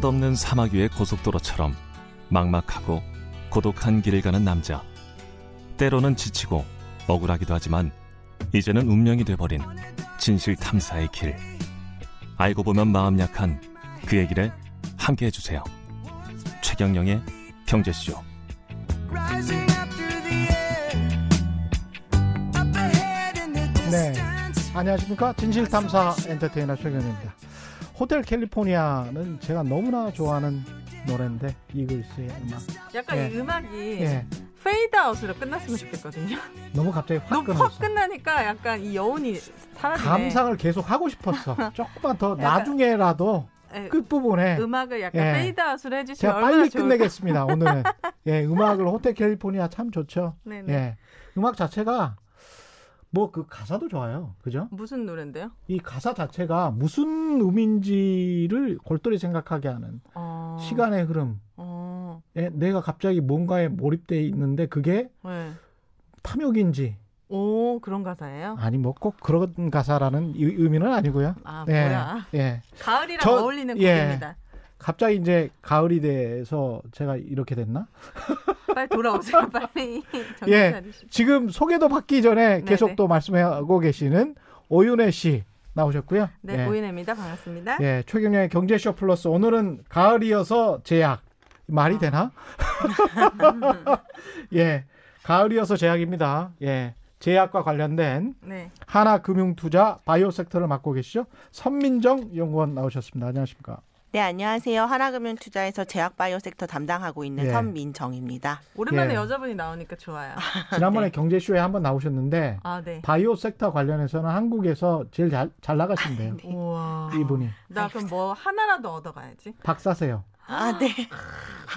끝없는 사막 위의 고속도로처럼 막막하고 고독한 길을 가는 남자. 때로는 지치고 억울하기도 하지만 이제는 운명이 돼버린 진실 탐사의 길. 알고 보면 마음 약한 그의 길에 함께 해주세요. 최경영의 경제쇼. 네. 안녕하십니까. 진실탐사 엔터테이너 최경영입니다. 호텔 캘리포니아는 제가 너무나 좋아하는 노래인데 이글스의 음악. 약간 예. 이 음악이 예. 페이드 아웃으로 끝났으면 좋겠거든요. 너무 갑자기 확 너무. 확 끝나니까 약간 이 여운이 사라지네. 감상을 계속 하고 싶었어. 조금만 더 나중에라도 예, 끝부분에 음악을 약간 예. 페이드 아웃으로 해주시면 제가 얼마나 빨리 좋을까. 끝내겠습니다. 오늘은 예 음악을 호텔 캘리포니아 참 좋죠. 네네. 예 음악 자체가 뭐 그 가사도 좋아요. 그죠? 무슨 노래인데요? 이 가사 자체가 무슨 의미인지를 골똘히 생각하게 하는 어... 시간의 흐름. 어... 예, 내가 갑자기 뭔가에 몰입돼 있는데 그게 네. 탐욕인지 오 그런 가사예요? 아니 뭐 꼭 그런 가사라는 의- 의미는 아니고요. 아 예, 뭐야? 예. 가을이랑 저- 어울리는 예. 곡입니다. 갑자기 이제 가을이 돼서 제가 이렇게 됐나? 빨리 돌아오세요. 빨리 예. 차리시고. 지금 소개도 받기 전에 계속 네네. 또 말씀하고 계시는 오윤혜 씨 나오셨고요. 네 예. 오인혜입니다. 반갑습니다. 예, 최경영의 경제쇼 플러스 오늘은 가을이어서 제약 말이 아. 되나? 예, 가을이어서 제약입니다. 예, 제약과 관련된 네. 하나금융투자 바이오 섹터를 맡고 계시죠? 선민정 연구원 나오셨습니다. 안녕하십니까? 네, 안녕하세요. 하나금융투자에서 제약바이오 섹터 담당하고 있는 예. 선민정입니다. 오랜만에 예. 여자분이 나오니까 좋아요. 지난번에 네. 경제쇼에 한번 나오셨는데 아 네. 바이오 섹터 관련해서는 한국에서 제일 잘, 잘 나가신대요. 우와. 이분이 나 그럼 뭐 하나라도 얻어가야지. 박사세요. 아, 네.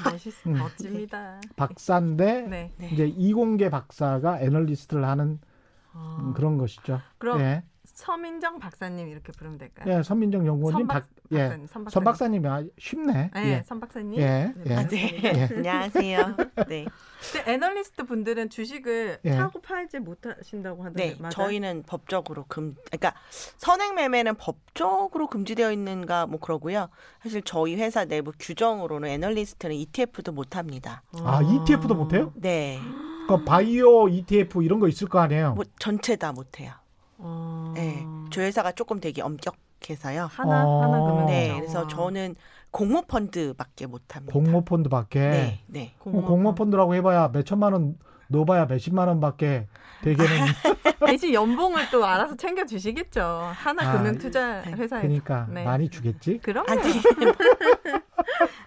멋있, 음. 멋집니다. 박사인데 네. 네. 이제 이공계 박사가 애널리스트를 하는 아, 음, 그런 것이죠. 그럼 예, 서민정 박사님 이렇게 부르면 될까요? 예, 선민정 연구원님 선박, 박, 예, 박사님, 선 박사님. 선 박사님이 아, 쉽네. 네, 예, 선 박사님. 예, 예. 아, 네. 예. 안녕하세요. 네. 근데 애널리스트 분들은 주식을 예. 사고 팔지 못하신다고 하던데 네. 맞아요? 저희는 법적으로 금, 그러니까 선행 매매는 법적으로 금지되어 있는가 뭐 그러고요. 사실 저희 회사 내부 규정으로는 애널리스트는 ETF도 못 합니다. 아, ETF도 못해요? 네. 그 바이오 ETF 이런 거 있을 거 아니에요? 뭐 전체 다 못해요. 어... 네. 저희 회사가 조금 되게 엄격해서요. 하나 어. 하나 그러면 네. 그래서 와. 저는 공모 펀드밖에 못 합니다. 공모 펀드밖에. 네. 네. 뭐 공모 펀드라고 해봐야 몇 천만 원 넣어봐야 몇십만 원밖에 되게는. 대신 연봉을 또 알아서 챙겨 주시겠죠. 하나 아, 금융 투자 네. 회사에서. 그러니까 네. 많이 주겠지. 그럼요. 아니.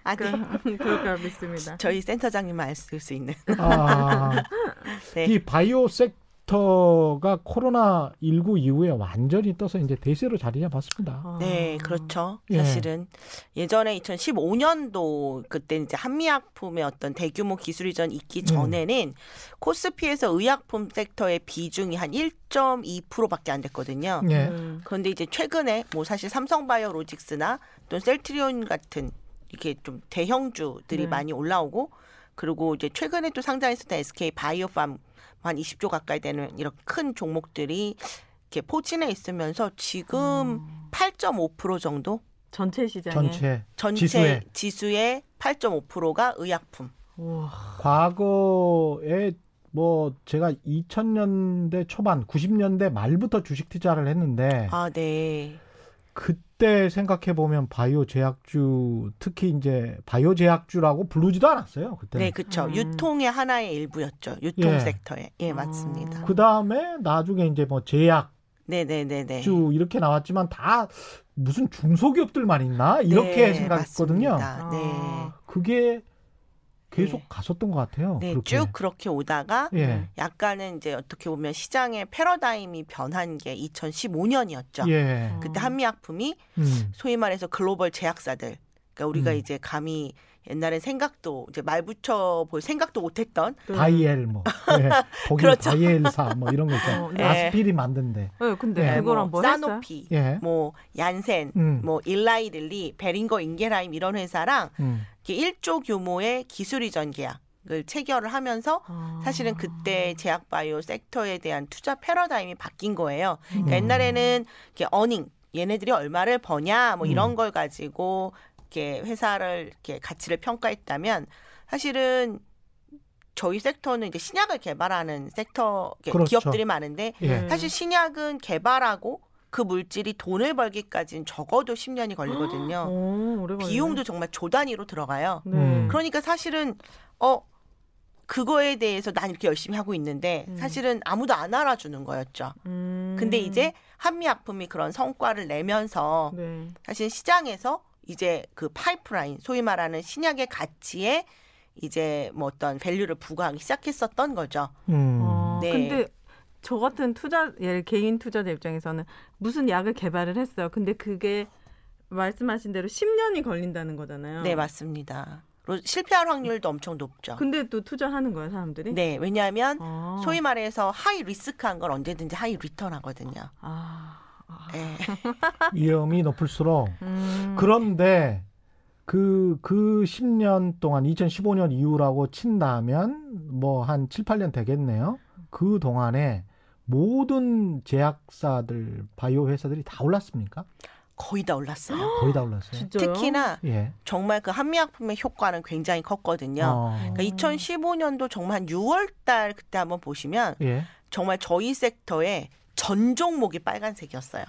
아, 그, 네. 그럴 거 믿습니다. 저희 센터장님만 알 수 있는. 아, 네. 이 바이오 섹 터가 코로나 19 이후에 완전히 떠서 이제 대세로 자리 잡았습니다. 아. 네, 그렇죠. 예. 사실은 예 전에 2015년도 그때 이제 한미약품의 어떤 대규모 기술 이전 있기 음. 전에는 코스피에서 의약품 섹터의 비중이 한 1.2%밖에 안 됐거든요. 예. 음. 그런데 이제 최근에 뭐 사실 삼성바이오로직스나 또 셀트리온 같은 이렇게 좀 대형주들이 네. 많이 올라오고 그리고 이제 최근에 또 상장했었던 SK 바이오팜 한 20조 가까이 되는 이렇게 큰 종목들이 이렇게 포진해 있으면서 지금 음. 8.5% 정도 전체 시장에 전체 전체 지수에. 지수의 8.5%가 의약품. 우와. 과거에 뭐 제가 2000년대 초반, 90년대 말부터 주식 투자를 했는데 아, 네. 그 때 생각해 보면 바이오 제약주 특히 이제 바이오 제약주라고 부르지도 않았어요. 그때. 네, 그렇죠. 음. 유통의 하나의 일부였죠. 유통 예. 섹터에. 예, 맞습니다. 음. 그 다음에 나중에 이제 뭐 제약주 네, 네, 네, 네. 이렇게 나왔지만 다 무슨 중소기업들만 있나 이렇게 네, 생각했거든요. 맞습니다. 네. 아. 그게 계속 네. 갔었던 것 같아요. 네, 그렇게. 쭉 그렇게 오다가 예. 약간은 이제 어떻게 보면 시장의 패러다임이 변한 게 2015년이었죠. 예. 그때 한미약품이 음. 소위 말해서 글로벌 제약사들, 그러니까 우리가 음. 이제 감히 옛날엔 생각도 이제 말 붙여 볼 생각도 못했던 네. 바이엘 뭐 예. 독일 그렇죠. 바이엘사 뭐 이런 거 있잖아요. 어, 네. 아스피린 만든데. 네, 근데 예. 그거랑 뭐, 했어요? 사노피, 예. 뭐 얀센, 음. 뭐 일라이 릴리, 베링거 인겔하임 이런 회사랑 음. 이렇게 1조 규모의 기술 이전 계약 을 체결을 하면서 아. 사실은 그때 제약 바이오 섹터에 대한 투자 패러다임이 바뀐 거예요. 그러니까 음. 옛날에는 이렇게 어닝 얘네들이 얼마를 버냐 뭐 이런 음. 걸 가지고 이렇게 회사를 이렇게 가치를 평가했다면 사실은 저희 섹터는 이제 신약을 개발하는 섹터 그렇죠. 기업들이 많은데 예. 네. 사실 신약은 개발하고 그 물질이 돈을 벌기까지는 적어도 10년이 걸리거든요. 오. 비용도 정말 조 단위로 들어가요. 네. 음. 그러니까 사실은 어 그거에 대해서 난 이렇게 열심히 하고 있는데 음. 사실은 아무도 안 알아주는 거였죠. 음. 근데 이제 한미약품이 그런 성과를 내면서 네. 사실 시장에서 이제 그 파이프라인 소위 말하는 신약의 가치에 이제 뭐 어떤 value를 부여하기 시작했었던 거죠. 음. 어, 네. 근데 저 같은 투자 예를 개인 투자자 입장에서는 무슨 약을 개발을 했어요. 근데 그게 말씀하신 대로 10년이 걸린다는 거잖아요. 네, 맞습니다. 로- 실패할 확률도 엄청 높죠. 근데 또 투자하는 거예요, 사람들이? 네, 왜냐하면 아. 소위 말해서 high risk한 건 언제든지 high return 하거든요. 아. 아. 네. 위험이 높을수록 음. 그런데 그, 그 10년 동안 2015년 이후라고 친다면 뭐 한 7, 8년 되겠네요. 그 동안에 모든 제약사들, 바이오 회사들이 다 올랐습니까? 거의 다 올랐어요. 거의 다 올랐어요. 진짜요? 특히나 예. 정말 그 한미약품의 효과는 굉장히 컸거든요. 어, 그러니까 2015년도 정말 한 6월 달 그때 한번 보시면 예. 정말 저희 섹터에 전 종목이 빨간색이었어요.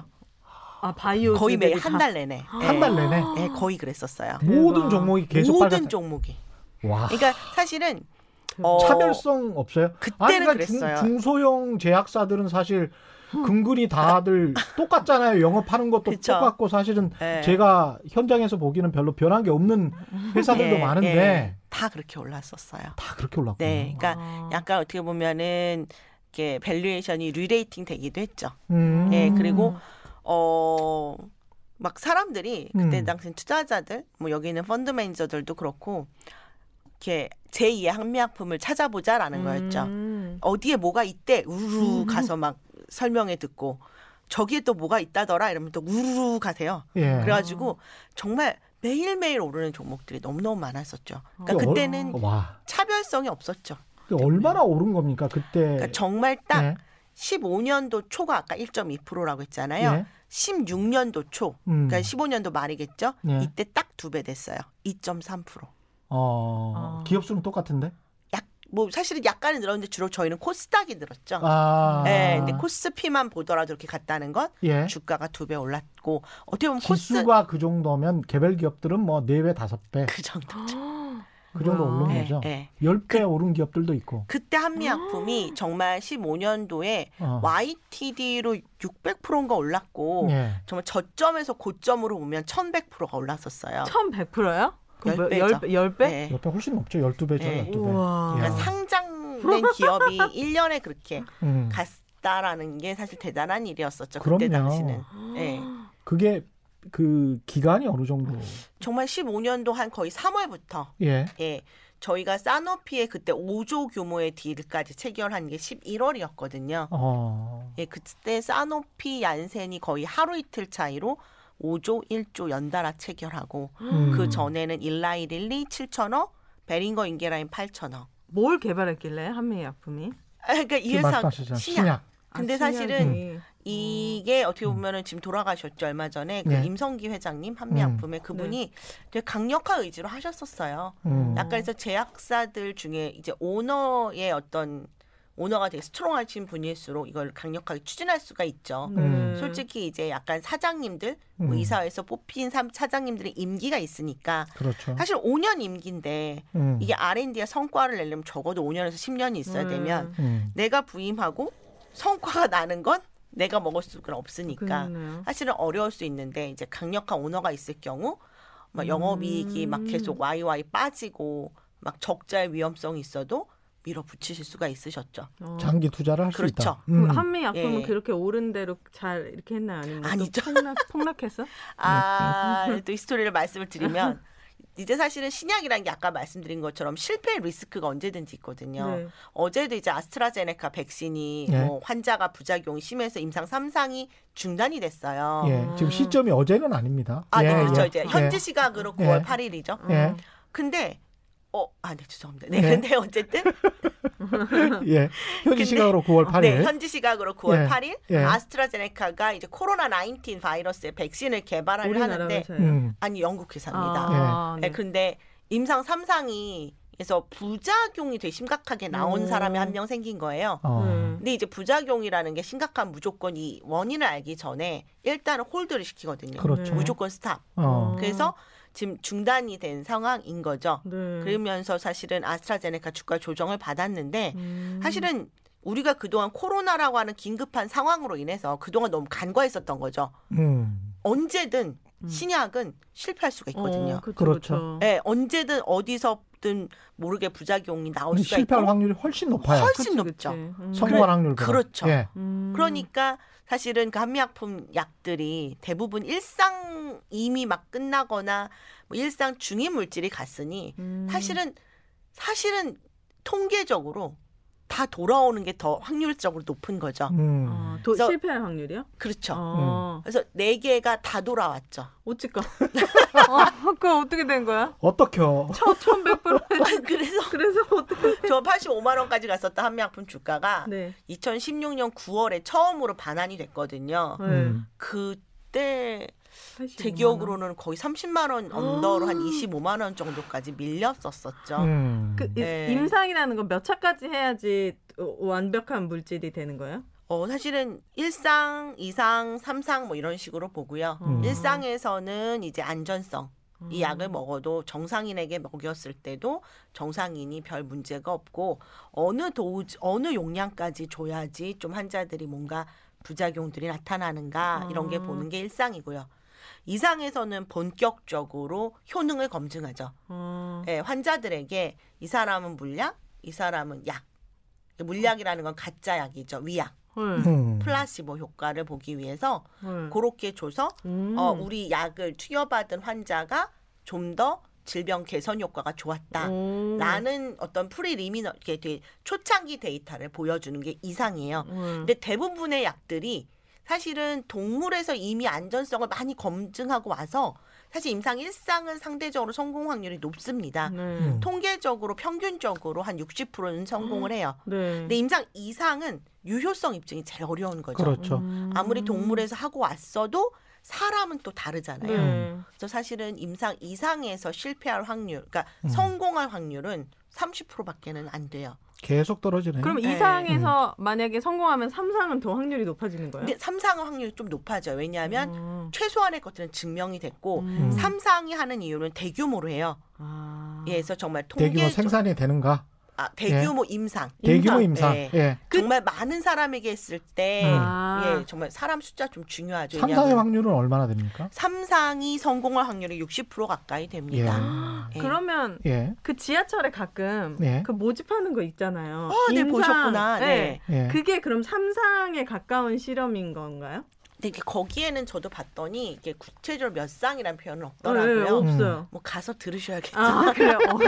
아, 바이오 거의 매일 한 다- 달 내내. 한달 내내 네, 거의 그랬었어요. 모든 종목이 계속 모든 빨갛다. 종목이. 와. 그러니까 사실은 어, 차별성 없어요? 그때는 그러니까 그랬어요. 중, 소형 제약사들은 사실 근근이 다들 똑같잖아요. 영업하는 것도 그쵸. 똑같고 사실은 네. 제가 현장에서 보기는 별로 변한 게 없는 회사들도 예, 많은데 예. 다 그렇게 올랐었어요. 다 그렇게 올랐군요. 네, 그러니까 아. 약간 어떻게 보면은 이렇게 valuation이 re-rating 되기도 했죠. 음. 예, 그리고 어. 막 사람들이 그때 음. 당시 투자자들 뭐 여기 있는 펀드 매니저들도 그렇고 이렇게 제2의 한미약품을 찾아보자라는 거였죠. 음. 어디에 뭐가 있대 우르르 가서 막 설명회 듣고 저기에 또 뭐가 있다더라 이러면 또 우르르 가세요. 예. 그래가지고 정말 매일매일 오르는 종목들이 너무너무 많았었죠. 그러니까 그 그때는. 차별성이 없었죠. 그 얼마나 오른 겁니까? 그때 그러니까 정말 딱 예. 15년도 초가 아까 1.2%라고 했잖아요. 예. 16년도 초, 음. 그러니까 15년도 말이겠죠. 예. 이때 딱 두 배 됐어요. 2.3%. 어, 아. 기업 수는 똑같은데? 약, 뭐 사실은 약간은 늘었는데 주로 저희는 코스닥이 늘었죠. 아. 네, 근데 코스피만 보더라도 이렇게 갔다는 건 예. 주가가 두 배 올랐고 어떻게 보면 코스 지수가 그 정도면 개별 기업들은 뭐 네 배, 다섯 배그 정도죠. 그 정도 와. 오른 네, 거죠. 네. 열배 오른 기업들도 있고. 그때 한미약품이 정말 15년도에 어. YTD로 600%인가 올랐고 예. 정말 저점에서 고점으로 보면 1100%가 올랐었어요. 1100%요? 열 배죠. 10 배? 네. 옆에 훨씬 높죠. 12배죠. 네. 12배. 우와. 그러니까 야. 상장된 기업이 1년에 그렇게 음. 갔다라는 게 사실 대단한 일이었었죠. 그때 그럼요. 당시는. 네. 그게 그 기간이 어느 정도? 정말 15년도 한 거의 3월부터 예. 예. 저희가 사노피의 그때 5조 규모의 딜까지 체결한 게 11월이었거든요. 어. 예, 그때 사노피 얀센이 거의 하루 이틀 차이로 5조 1조 연달아 체결하고 음. 그 전에는 일라이릴리 7천억, 베링거 인게라인 8천억. 뭘 개발했길래 한미 약품이? 아, 그러니까 이 지금 회사. 신약. 신약. 근데 아, 사실은 이. 이게 어떻게 보면은 지금 돌아가셨죠 얼마 전에 그 음. 네. 임성기 회장님 한미약품의 그분이 되게 강력한 의지로 하셨었어요. 음. 약간 그래서 제약사들 중에 이제 오너의 어떤 오너가 되게 스트롱하신 분일수록 이걸 강력하게 추진할 수가 있죠. 음. 솔직히 이제 약간 사장님들 뭐 음. 이사회에서 뽑힌 사- 사장님들의 임기가 있으니까 그렇죠. 사실 5년 임기인데 음. 이게 R&D에 성과를 내려면 적어도 5년에서 10년이 있어야 음. 되면 음. 내가 부임하고 성과가 나는 건 내가 먹을 수가 없으니까 그러네요. 사실은 어려울 수 있는데 이제 강력한 오너가 있을 경우 막 영업이익이 막 음. 계속 와이와이 빠지고 막 적자의 위험성이 있어도 밀어붙이실 수가 있으셨죠. 어. 장기 투자를 할수 그렇죠. 있다. 음. 한미 약품은 예. 그렇게 오른 대로 잘 이렇게 했나요? 아니면 또 아니죠. 폭락, 폭락했어? 아, 또 이 스토리를 말씀을 드리면 이제 사실은 신약이라는 게 아까 말씀드린 것처럼 실패 리스크가 언제든지 있거든요. 네. 어제도 이제 아스트라제네카 백신이 네. 뭐 환자가 부작용이 심해서 임상 3상이 중단이 됐어요. 예. 지금 시점이 어제는 아닙니다. 아, 예, 네, 그렇죠. 예. 이제 예. 현지 시각으로 예. 9월 8일이죠. 예. 근데 어, 아, 네, 죄송합니다. 네, 네. 근데 어쨌든 예. 현지 시각으로 9월 8일. 네, 현지 시각으로 9월 예. 8일 예. 아스트라제네카가 이제 코로나 19 바이러스의 백신을 개발하려 우리나라 하는데. 음. 아니 영국 회사입니다. 아, 네. 네. 근데 임상 3상이 에서 부작용이 되게 심각하게 나온 음. 사람이 한 명 생긴 거예요. 어. 네. 근데 이제 부작용이라는 게 심각한 무조건 이 원인을 알기 전에 일단은 hold를 시키거든요. 그렇죠. 무조건 stop. 어. 그래서 지금 중단이 된 상황인 거죠. 네. 그러면서 사실은 아스트라제네카 주가 조정을 받았는데 음. 사실은 우리가 그동안 코로나라고 하는 긴급한 상황으로 인해서 그동안 너무 간과했었던 거죠. 음. 언제든 음. 신약은 실패할 수가 있거든요. 어, 그렇죠. 예, 언제든 어디서든 모르게 부작용이 나올 수가 실패할 있고 확률이 훨씬 높아요. 훨씬 그치, 높죠. 그치. 음. 성공할 확률보다. 그렇죠. 예. 음. 그러니까 사실은 그 한미약품 약들이 대부분 일상 이미 막 끝나거나 뭐 일상 중인 물질이 갔으니 음. 사실은 사실은 통계적으로 다 돌아오는 게 더 확률적으로 높은 거죠. 음. 아, 도, 그래서- 실패할 확률이요? 그렇죠. 어. 그래서 네 개가 다 돌아왔죠. 어찌까? 어, 그 어떻게 된 거야? 어떻게요? 첫 1100%. 그래서 그래서 어떻게? 저 85만 원까지 갔었던 한미약품 주가가 네. 2016년 9월에 처음으로 반환이 됐거든요. 네. 음. 그때 85만 제 원. 기억으로는 거의 30만 원 언더로 아. 한 25만 원 정도까지 밀렸었었죠. 음. 그 이- 네. 임상이라는 건 몇 차까지 해야지 어, 완벽한 물질이 되는 거예요? 어, 사실은 1상, 2상, 3상 뭐 이런 식으로 보고요. 음. 일상에서는 이제 안전성. 이 음. 약을 먹어도 정상인에게 먹였을 때도 정상인이 별 문제가 없고 어느 도즈 어느 용량까지 줘야지 좀 환자들이 뭔가 부작용들이 나타나는가 이런 게 아. 보는 게 일상이고요. 이상에서는 본격적으로 효능을 검증하죠. 어. 예, 환자들에게 이 사람은 물약, 이 사람은 약. 물약이라는 건 가짜 약이죠. 위약, 헐. 음. 플라시보 효과를 보기 위해서 헐. 그렇게 줘서 음. 어, 우리 약을 투여받은 환자가 좀 더 질병 개선 효과가 좋았다. 오. 라는 어떤 preliminary 이렇게 초창기 데이터를 보여주는 게 이상이에요. 헐. 근데 대부분의 약들이 사실은 동물에서 이미 안전성을 많이 검증하고 와서 사실 임상 1상은 상대적으로 성공 확률이 높습니다. 네. 음. 통계적으로 평균적으로 한 60%는 성공을 해요. 네. 근데 임상 2상은 유효성 입증이 제일 어려운 거죠. 그렇죠. 음. 아무리 동물에서 하고 왔어도 사람은 또 다르잖아요. 네. 그래서 사실은 임상 이상에서 실패할 확률, 그러니까 음. 성공할 확률은 30%밖에는 안 돼요. 계속 떨어지네. 그럼 네. 이상에서 만약에 성공하면 3상은 더 확률이 높아지는 거예요? 근데 3상은 확률이 좀 높아져요. 왜냐하면 음. 최소한의 것들은 증명이 됐고 음. 삼 3상이 하는 이유는 대규모로 해요. 아. 예, 그래서 정말 통계 대규모 생산이 되는가? 아, 대규모 임상. 대규모 임상. 임상. 네. 예. 정말 많은 사람에게 했을 때 아. 예, 정말 사람 숫자 좀 중요하죠. 삼상의 확률은 얼마나 됩니까? 삼상이 성공할 확률이 60% 가까이 됩니다. 예. 그러면 예. 그 지하철에 가끔 네. 그 모집하는 거 있잖아요. 어, 네, 임상. 보셨구나. 네. 예. 그게 그럼 3상에 가까운 실험인 건가요? 근데 거기에는 저도 봤더니 이게 구체적으로 몇 상이라는 표현은 네, 없더라고요. 없어요. 뭐 가서 들으셔야겠죠. 아 그래요. 어.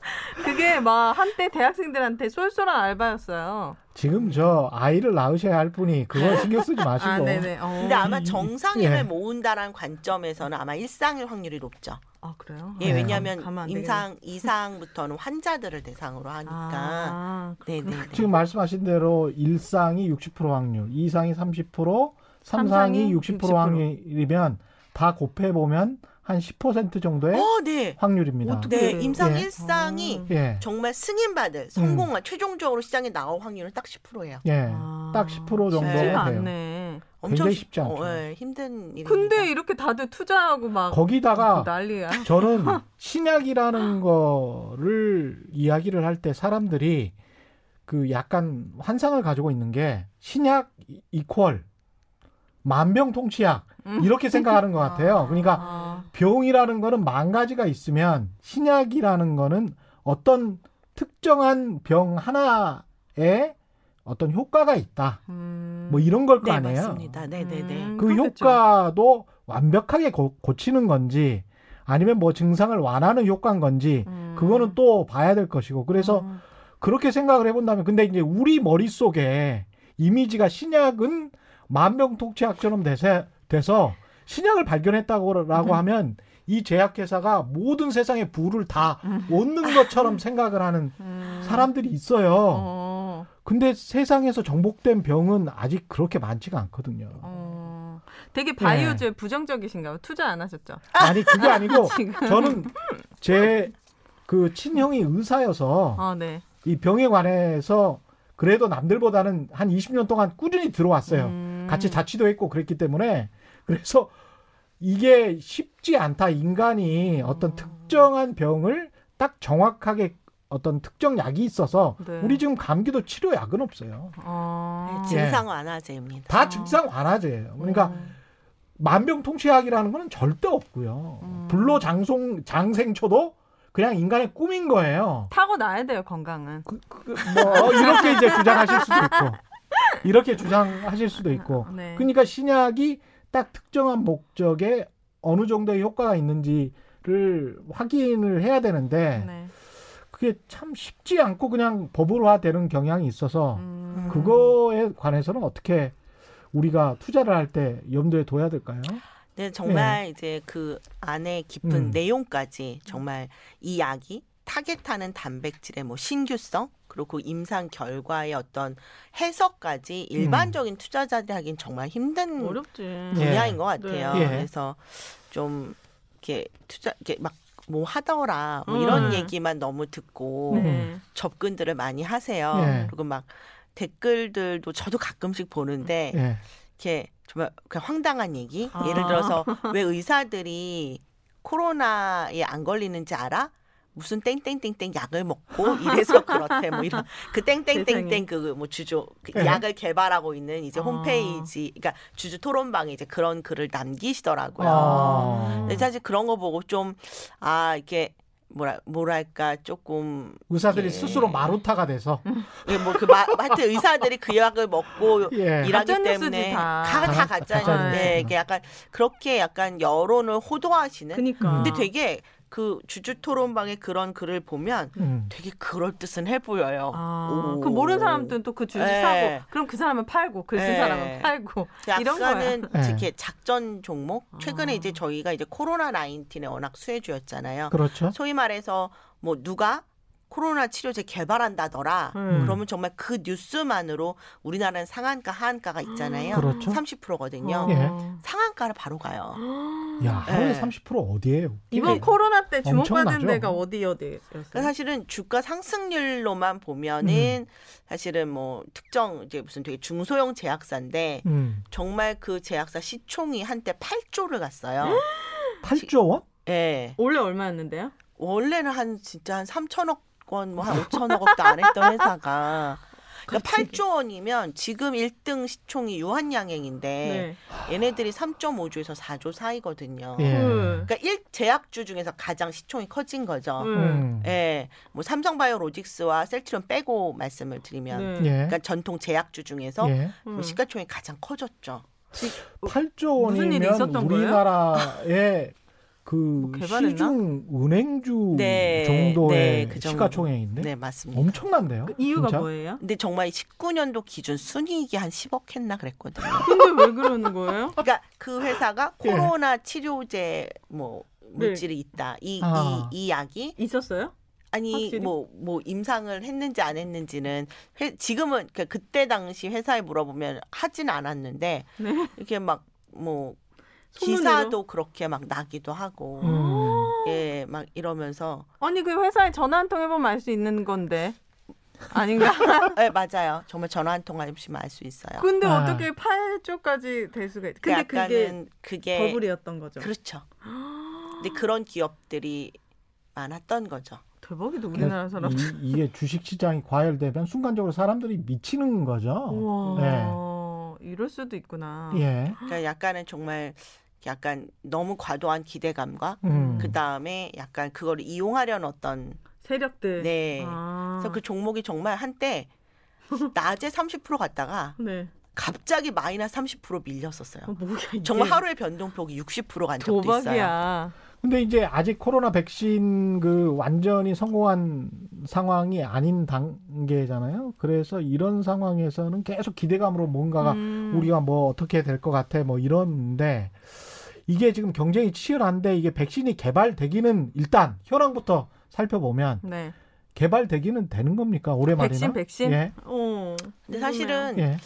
그게 막 한때 대학생들한테 쏠쏠한 알바였어요. 지금 저 아이를 낳으셔야 할 분이 그걸 신경 쓰지 마시고. 아 네네. 어. 근데 아마 이- 정상인을 예. 모은다라는 관점에서는 아마 일상일 확률이 높죠. 아 그래요? 예, 네. 왜냐하면 임상 이상부터는 환자들을 대상으로 하니까. 아, 네, 네, 네. 지금 말씀하신 대로 일상이 60% 확률, 이상이 30%, 삼상이 60% 60%. 확률이면 다 곱해 보면 한 10% 정도의 어, 네. 확률입니다. 어떻게 네? 임상 예. 일상이 아. 예. 정말 승인받을 성공한 최종적으로 시장에 나올 확률은 딱 10%예요. 예. 아, 딱10% 정도 네. 돼요. 않네. 엄청 쉽- 쉽지 않죠. 어, 예, 힘든 일입니다. 근데 이렇게 다들 투자하고 막 거기다가 난리야. 저는 신약이라는 거를 이야기를 할 때 사람들이 그 약간 환상을 가지고 있는 게 신약 이- 이퀄 만병통치약 음. 이렇게 생각하는 것 같아요. 그러니까 아, 병이라는 거는 만 가지가 있으면 신약이라는 거는 어떤 특정한 병 하나에 어떤 효과가 있다. 음. 뭐 이런 걸거 네, 아니에요. 맞습니다. 네, 네, 네. 음, 그 그렇겠죠. 효과도 완벽하게 고, 고치는 건지 아니면 뭐 증상을 완화하는 효과인 건지 음. 그거는 또 봐야 될 것이고 그래서 음. 그렇게 생각을 해 본다면 근데 이제 우리 머릿속에 이미지가 신약은 만병통치약처럼 돼서, 돼서 신약을 발견했다고라고 음. 하면 이 제약회사가 모든 세상의 부를 다 얻는 것처럼 생각을 하는 음. 사람들이 있어요. 어. 근데 세상에서 정복된 병은 아직 그렇게 많지가 않거든요. 어. 되게 바이오주에 부정적이신가 요 투자 안 하셨죠? 아니 그게 아니고. 저는 제 그 친형이 의사여서 아, 네. 이 병에 관해서 그래도 남들보다는 한 20년 동안 꾸준히 들어왔어요. 음. 같이 자취도 했고 그랬기 때문에 그래서 이게 쉽지 않다. 인간이 어떤 어. 특정한 병을 딱 정확하게 어떤 특정 약이 있어서 네. 우리 지금 감기도 치료 약은 없어요. 어. 예. 증상 완화제입니다. 다 어. 증상 완화제예요. 그러니까 음. 만병통치약이라는 거는 절대 없고요. 음. 불로 장송 장생초도 그냥 인간의 꿈인 거예요. 타고 나야 돼요 건강은. 그, 그, 뭐 이렇게 이제 주장하실 수도 있고 이렇게 주장하실 수도 있고 네. 그러니까 신약이 딱 특정한 목적에 어느 정도의 효과가 있는지를 확인을 해야 되는데 네. 그게 참 쉽지 않고 그냥 법으로화되는 경향이 있어서 음. 그거에 관해서는 어떻게 우리가 투자를 할 때 염두에 둬야 될까요? 네, 정말 이제 그 안에 깊은 음. 내용까지 정말 이 약이 타겟하는 단백질의 뭐 신규성 그리고 그 임상 결과의 어떤 해석까지 일반적인 투자자들이 하긴 정말 힘든 어렵지. 분야인 예. 것 같아요. 네. 예. 그래서 좀 이렇게 투자 이렇게 막 뭐 하더라 뭐 이런 음. 얘기만 너무 듣고 네. 접근들을 많이 하세요. 예. 그리고 막 댓글들도 저도 가끔씩 보는데 예. 이렇게 정말 그냥 황당한 얘기. 아. 예를 들어서 왜 의사들이 코로나에 안 걸리는지 알아? 무슨 땡땡땡땡 약을 먹고 이래서 그렇대 뭐 이런 그. 땡땡땡땡 그 뭐 주조 그 네. 약을 개발하고 있는 이제 아. 홈페이지 그러니까 주주 토론방에 이제 그런 글을 남기시더라고요. 아. 근데 사실 그런 거 보고 좀 아 이게 뭐라 뭐랄까 조금 의사들이 예. 스스로 마루타가 돼서 뭐그 하여튼 의사들이 그 약을 먹고 예. 일하기 때문에 다. 다, 다 가짜 가짜 뉴스. 네, 이게 약간 그렇게 약간 여론을 호도하시는. 그니까. 근데 되게 그 주주 토론방의 그런 글을 보면 음. 되게 그럴 듯은 해 보여요. 아, 오. 그 모르는 사람들은 또 그 주식 네. 사고 그럼 그 사람은 팔고 글쓴 네. 사람은 팔고 이런. 약간은 네. 이렇게 작전 종목. 최근에 아. 이제 저희가 이제 코로나 19에 워낙 수혜주였잖아요. 그렇죠. 소위 말해서 뭐 누가 코로나 치료제 개발한다더라. 음. 그러면 정말 그 뉴스만으로 우리나라는 상한가 하한가가 있잖아요. 그렇죠. 30%거든요. 어. 예. 상한가를 바로 가요. 야 하루에 네. 30% 어디에요? 이번 네. 코로나 때 주목받은. 데가 어디 어디였어요? 그러니까 사실은 주가 상승률로만 보면은 사실은 뭐 특정 이제 무슨 되게 중소형 제약사인데 음. 정말 그 제약사 시총이 한때 8조를 갔어요. 8조 원? 예. 원래 얼마였는데요? 원래는 한 진짜 한 3천억 원, 뭐한 5천억 원도 안 했던 회사가 그러니까 8조 원이면 지금 1등 시총이 유한양행인데 네. 얘네들이 3.5조에서 4조 사이거든요. 예. 음. 그러니까 1 제약주 중에서 가장 시총이 커진 거죠. 음. 음. 예, 뭐 삼성바이오로직스와 셀트리온 빼고 말씀을 드리면, 네. 예. 그러니까 전통 제약주 중에서 예. 음. 뭐 시가총액이 가장 커졌죠. 8조 무슨 일이 원이면 있었던 거예요? 우리나라의 그뭐 개발했나? 시중 은행주 네, 정도의 네, 그 정도. 시가총액인데 네, 맞습니다. 엄청난데요. 그 이유가 진짜? 뭐예요? 근데 정말 19년도 기준 순이익이 한 10억 했나 그랬거든요. 근데 왜 그러는 거예요? 그러니까 그 회사가 예. 코로나 치료제 뭐 물질이 있다. 이, 아. 이, 이 약이 있었어요? 아니 확실히? 뭐뭐 임상을 했는지 안 했는지는 회, 지금은 그 그때 당시 회사에 물어보면 하진 않았는데 네. 이렇게 막뭐 소문으로? 기사도 그렇게 막 나기도 하고 음. 예막 이러면서 아니 그 회사에 전화 한 통 해보면 알 수 있는 건데 아닌가? 예 맞아요 정말 전화 한 통 하시면 알 수 있어요. 근데 아. 어떻게 8조까지 될 수가 있? 근데 그게 그게 버블이었던 거죠. 그렇죠. 근데 그런 기업들이 많았던 거죠. 대박이다 우리나라 사람. 이, 이게 주식 시장이 과열되면 순간적으로 사람들이 미치는 거죠. 우와 네. 이럴 수도 있구나. 예. 그러니까 약간은 정말 약간 너무 과도한 기대감과 음. 그 다음에 약간 그걸 이용하려는 어떤 세력들. 네. 아. 그래서 그 종목이 정말 한때 낮에 30% 갔다가 네. 갑자기 마이너스 30% 밀렸었어요. 어, 뭐야. 정말 하루에 변동폭이 60%간 적도 있어요. 도박이야. 근데 이제 아직 코로나 백신 그 완전히 성공한 상황이 아닌 단계잖아요. 그래서 이런 상황에서는 계속 기대감으로 뭔가가 음. 우리가 뭐 어떻게 될 것 같아 뭐 이런데 이게 지금 경쟁이 치열한데 이게 백신이 개발되기는 일단 현황부터 살펴보면 네. 개발되기는 되는 겁니까 올해 말이나? 백신 백신. 예. 어. 근데. 사실은 예.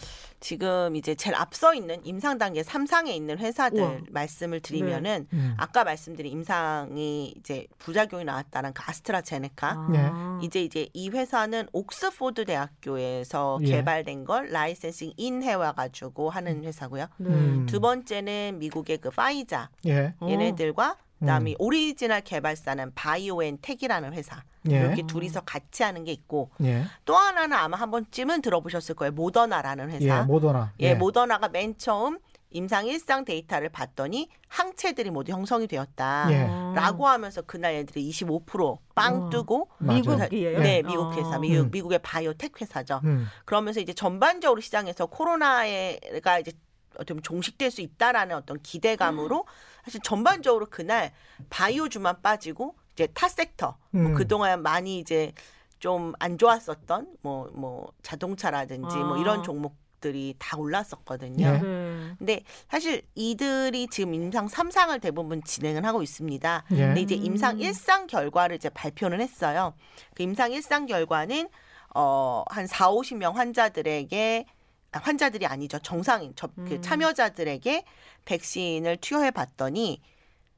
지금 이제 제일 앞서 있는 임상 단계 3상에 있는 회사들 우와. 말씀을 드리면은 음. 아까 말씀드린 임상이 이제 부작용이 나왔다는 그 아스트라제네카 아. 이제 이제 이 회사는 옥스포드 대학교에서 예. 개발된 걸 licensing in 해와 가지고 하는 회사고요. 네. 음. 두 번째는 미국의 그 화이자 예. 어. 얘네들과 그다음에 음. 오리지널 개발사는 바이오엔텍이라는 회사 예. 이렇게 둘이서 같이 하는 게 있고 예. 또 하나는 아마 한 번쯤은 들어보셨을 거예요 모더나라는 회사 예. 모더나. 예, 모더나가 맨 처음 임상 일상 데이터를 봤더니 항체들이 모두 형성이 되었다. 예. 어. 라고 하면서 그날 얘들이 25%빵 우와. 뜨고. 미국이에요? 네, 미국 회사, 어. 미국, 음. 미국의 바이오텍 회사죠. 음. 그러면서 이제 전반적으로 시장에서 코로나가 이제 어떻게 보면 종식될 수 있다라는 어떤 기대감으로 사실 전반적으로 그날 바이오주만 빠지고 이제 타 섹터 뭐 음. 그동안 많이 이제 좀 안 좋았었던 뭐뭐 자동차라든지 뭐 아. 이런 종목 들이 다 올랐었거든요. 예. 네. 근데 사실 이들이 지금 임상 3상을 대부분 진행을 하고 있습니다. 예. 근데 이제 임상 음. 1상 결과를 이제 발표는 했어요. 그 임상 1상 결과는 어, 한 4, 50명 환자들에게 아, 환자들이 아니죠. 정상인 저, 그 음. 참여자들에게 백신을 투여해 봤더니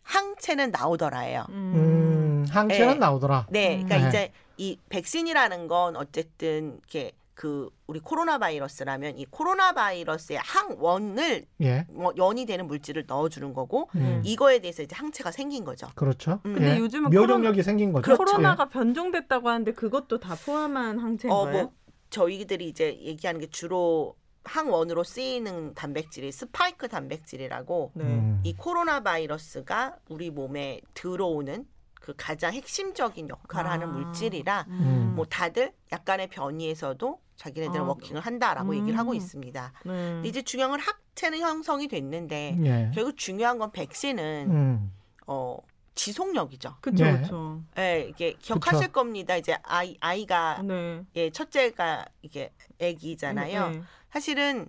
항체는 나오더라예요. 음. 항체는 예. 나오더라. 네, 그러니까 네. 이제 이 백신이라는 건 어쨌든 이렇게 그 우리 코로나 바이러스라면 이 코로나 바이러스의 항원을 예. 뭐 연이 되는 물질을 넣어주는 거고 음. 이거에 대해서 이제 항체가 생긴 거죠. 그렇죠. 음. 근데 예. 요즘은 면역력이 생긴 거죠. 그렇죠. 코로나가 변종됐다고 하는데 그것도 다 포함한 항체인 어? 뭐 저희들이 이제 얘기하는 게 주로 항원으로 쓰이는 단백질이 스파이크 단백질이라고 네. 음. 이 코로나 바이러스가 우리 몸에 들어오는 그 가장 핵심적인 역할을 하는 아. 물질이라 음. 뭐 다들 약간의 변이에서도 자기네들은 아. 워킹을 한다라고 음. 얘기를 하고 있습니다. 네. 근데 이제 중요한 건 학체는 형성이 됐는데 예. 결국 중요한 건 백신은 음. 어 지속력이죠. 그쵸, 네. 그쵸. 예, 이게 기억하실 겁니다. 이제 아이 아이가 네. 예, 첫째가 이게 아기잖아요. 네. 사실은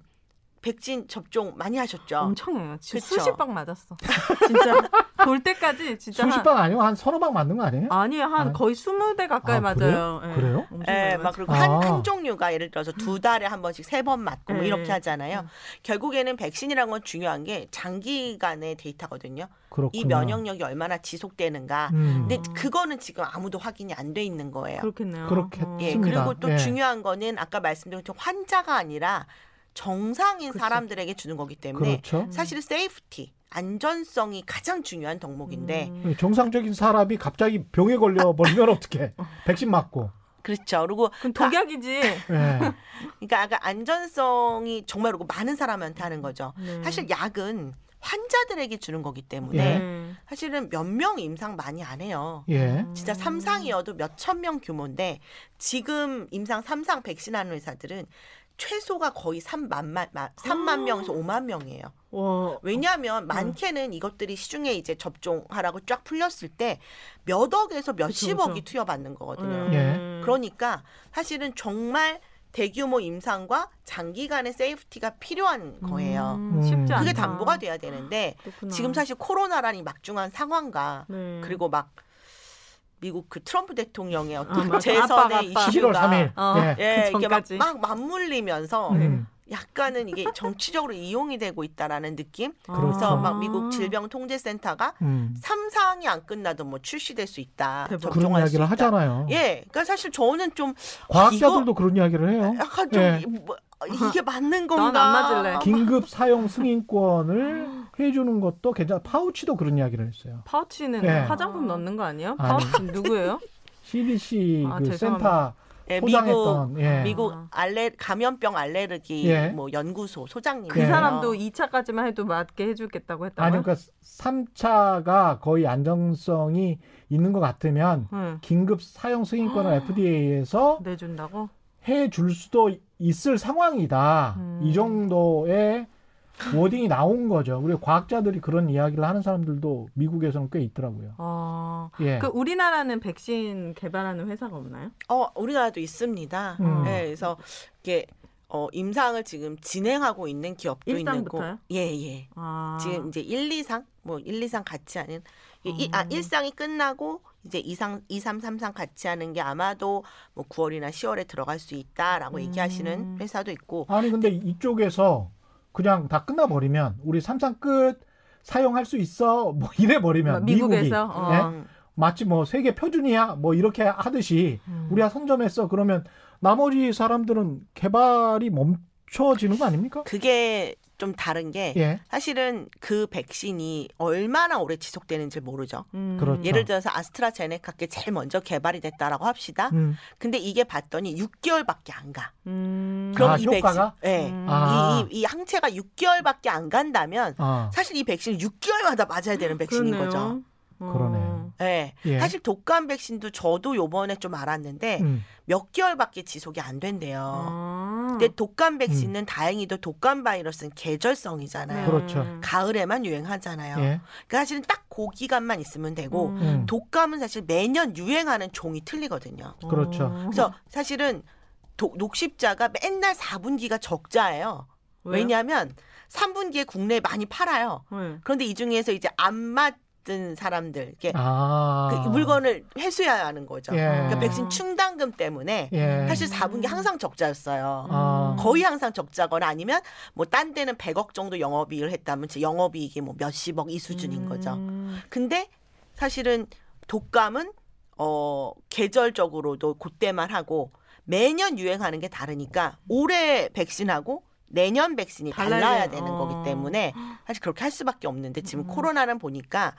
백신 접종 많이 하셨죠. 엄청 해요. 진짜 그쵸. 수십 방 맞았어. 진짜 돌 때까지 진짜 수십 한, 방 아니고 한 서너 방 맞는 거 아니에요? 아니 한 아. 거의 스무 대 가까이 아, 맞아요. 예. 그래요? 예, 많이 막 맞아요. 그리고 한, 아. 한 종류가 예를 들어서 두 달에 한 번씩 세 번 맞고 뭐 네. 이렇게 하잖아요. 음. 결국에는 백신이라는 건 중요한 게 장기간의 데이터거든요. 그렇군요. 이 면역력이 얼마나 지속되는가. 음. 근데 그거는 지금 아무도 확인이 안 돼 있는 거예요. 그렇겠네요. 그렇겠- 어. 예. 그리고 또 예. 중요한 거는 아까 말씀드린 환자가 아니라 정상인 그치. 사람들에게 주는 거기 때문에 그렇죠. 사실은 safety, 안전성이 가장 중요한 덕목인데 음. 정상적인 사람이 갑자기 병에 걸려 버리면 어떻게? 백신 맞고. 그렇죠. 그리고 그럼 독약이지. 예. 그러니까 아까 안전성이 정말 그리고 많은 사람한테 하는 거죠. 네. 사실 약은 환자들에게 주는 거기 때문에 예. 네. 사실은 몇 명 임상 많이 안 해요. 예. 진짜 삼상이어도 몇 천 명 규모인데 지금 임상 삼상 백신하는 회사들은 최소가 거의 3만, 만, 아. 3만 명에서 5만 명이에요. 와. 왜냐하면 많게는 이것들이 시중에 이제 접종하라고 쫙 풀렸을 때 몇 억에서 몇십억이. 투여받는 거거든요. 음. 예. 그러니까 사실은 정말 대규모 임상과 장기간의 세이프티가 필요한 거예요. 음, 쉽지 않다. 그게 담보가 돼야 되는데 그렇구나. 지금 사실 코로나라는 이 막중한 상황과 네. 그리고 막 미국 그 트럼프 대통령의 아, 어떤 맞아. 재선의 아빠가 아빠. 11월 이슈가 3일. 어. 예. 예, 그 이게 막. 막 맞물리면서 음. 약간은 이게 정치적으로 이용이 되고 있다라는 느낌. 그렇죠. 그래서 막 미국 질병통제센터가 음. 삼상이안 끝나도 뭐 출시될 수 있다. 대박. 그런 이야기를 있다. 하잖아요. 예, 그러니까 사실 저는 좀 과학자들도 그런 이야기를 해요. 약간 좀 예. 뭐, 이게 맞는 건가? 난 안 맞을래. 긴급 사용 승인권을 해주는 것도 괜찮아. 파우치도 그런 이야기를 했어요. 파우치는 네. 화장품 넣는 거 아니에요? 아니. 파우치 누구예요? CDC 아, 그 죄송합니다. 센터 예, 미국 포장했던 예. 미국 아. 알레 감염병 알레르기 예. 뭐 연구소 소장님. 그 예. 사람도 2차까지만 해도 맞게 해주겠다고 했다고요? 아니 그러니까 3차가 거의 안정성이 있는 것 같으면 응. 긴급 사용 승인권을 FDA에서 내준다고? 해줄 수도 있을 상황이다. 음. 이 정도의 워딩이 나온 거죠. 우리 과학자들이 그런 이야기를 하는 사람들도 미국에서는 꽤 있더라고요. 어. 예. 그 우리나라는 백신 개발하는 회사가 없나요? 어, 우리나라도 있습니다. 음. 예, 그래서 이게 어, 임상을 지금 진행하고 있는 기업도 있는 일상부터요? 거. 예, 예. 아. 지금 이제 1, 2상 뭐 1, 2상 같이 하는 이, 이- 아 음. 1상이 끝나고 이제 2상 2, 3, 3상 같이 하는 게 아마도 뭐 9월이나 10월에 들어갈 수 있다라고 음. 얘기하시는 회사도 있고 아니 근데 이쪽에서 그냥 다 끝나 버리면 우리 삼상 끝 사용할 수 있어 뭐 이래 버리면 미국이 미국에서 어. 네? 음, 마치 뭐 세계 표준이야 뭐 이렇게 하듯이 음. 우리가 선점했어 그러면 나머지 사람들은 개발이 멈춰지는 거 아닙니까? 그게 좀 다른 게 예, 사실은 그 백신이 얼마나 오래 지속되는지 모르죠. 음. 그렇죠. 예를 들어서 아스트라제네카께 제일 먼저 개발이 됐다라고 합시다. 음. 근데 이게 봤더니 6개월밖에 안 가. 음. 그럼 아, 이 효과가? 백신, 예. 음. 아. 이, 이, 이 항체가 6개월밖에 안 간다면 아, 사실 이 백신을 6개월마다 맞아야 되는 백신인 그러네요. 거죠. 어. 그러네요. 예. 예. 사실 독감 백신도 저도 요번에 좀 알았는데 음. 몇 개월밖에 지속이 안 된대요. 아. 근데 독감 백신은 다행히도 독감 바이러스는 계절성이잖아요. 음. 그렇죠. 가을에만 유행하잖아요. 예, 그러니까 사실은 딱그 기간만 있으면 되고 음. 음. 독감은 사실 매년 유행하는 종이 틀리거든요. 그렇죠. 어. 그래서 사실은 독, 녹십자가 맨날 4분기가 적자예요. 왜요? 왜냐하면 3분기에 국내에 많이 팔아요. 네. 그런데 이 중에서 이제 안맞 은 사람들, 이렇게 아, 그 물건을 회수해야 하는 거죠. 예. 그러니까 백신 충당금 때문에 예, 사실 4분기 항상 적자였어요. 아. 거의 항상 적자거나 아니면 뭐 딴 데는 100억 정도 영업이익을 했다면 제 영업이익이 뭐 몇십억 이 수준인 거죠. 음. 근데 사실은 독감은 어 계절적으로도 그때만 하고 매년 유행하는 게 다르니까 올해 백신하고 내년 백신이 달라야 달라야. 되는 어. 거기 때문에 사실 그렇게 할 수밖에 없는데 지금 음. 코로나는 보니까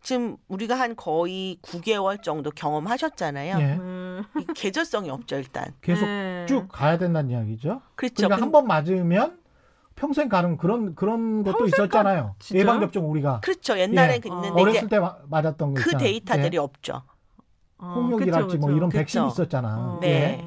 지금 우리가 한 거의 9개월 정도 경험하셨잖아요. 예. 음. 이 계절성이 없죠 일단. 계속 네. 쭉 가야 된다는 이야기죠. 그렇죠. 그러니까 근- 한번 맞으면 평생 가는 그런 그런 것도 있었잖아요. 진짜요? 예방 접종 우리가 그렇죠. 옛날엔 예. 있는데 어렸을 때 마- 맞았던 거 그. 데이터들이 예. 없죠. 어, 홍역이랄지 그쵸, 뭐. 이런 그쵸. 백신이 있었잖아. 어. 네.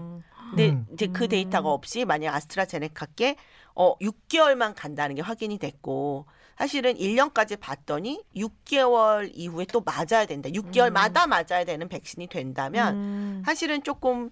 근데 음. 이제 그 음. 데이터가 없이 만약 아스트라제네카께 어 6개월만 간다는 게 확인이 됐고 사실은 1년까지 봤더니 6개월 이후에 또 맞아야 된다. 6개월마다 맞아야 되는 백신이 된다면 음. 사실은 조금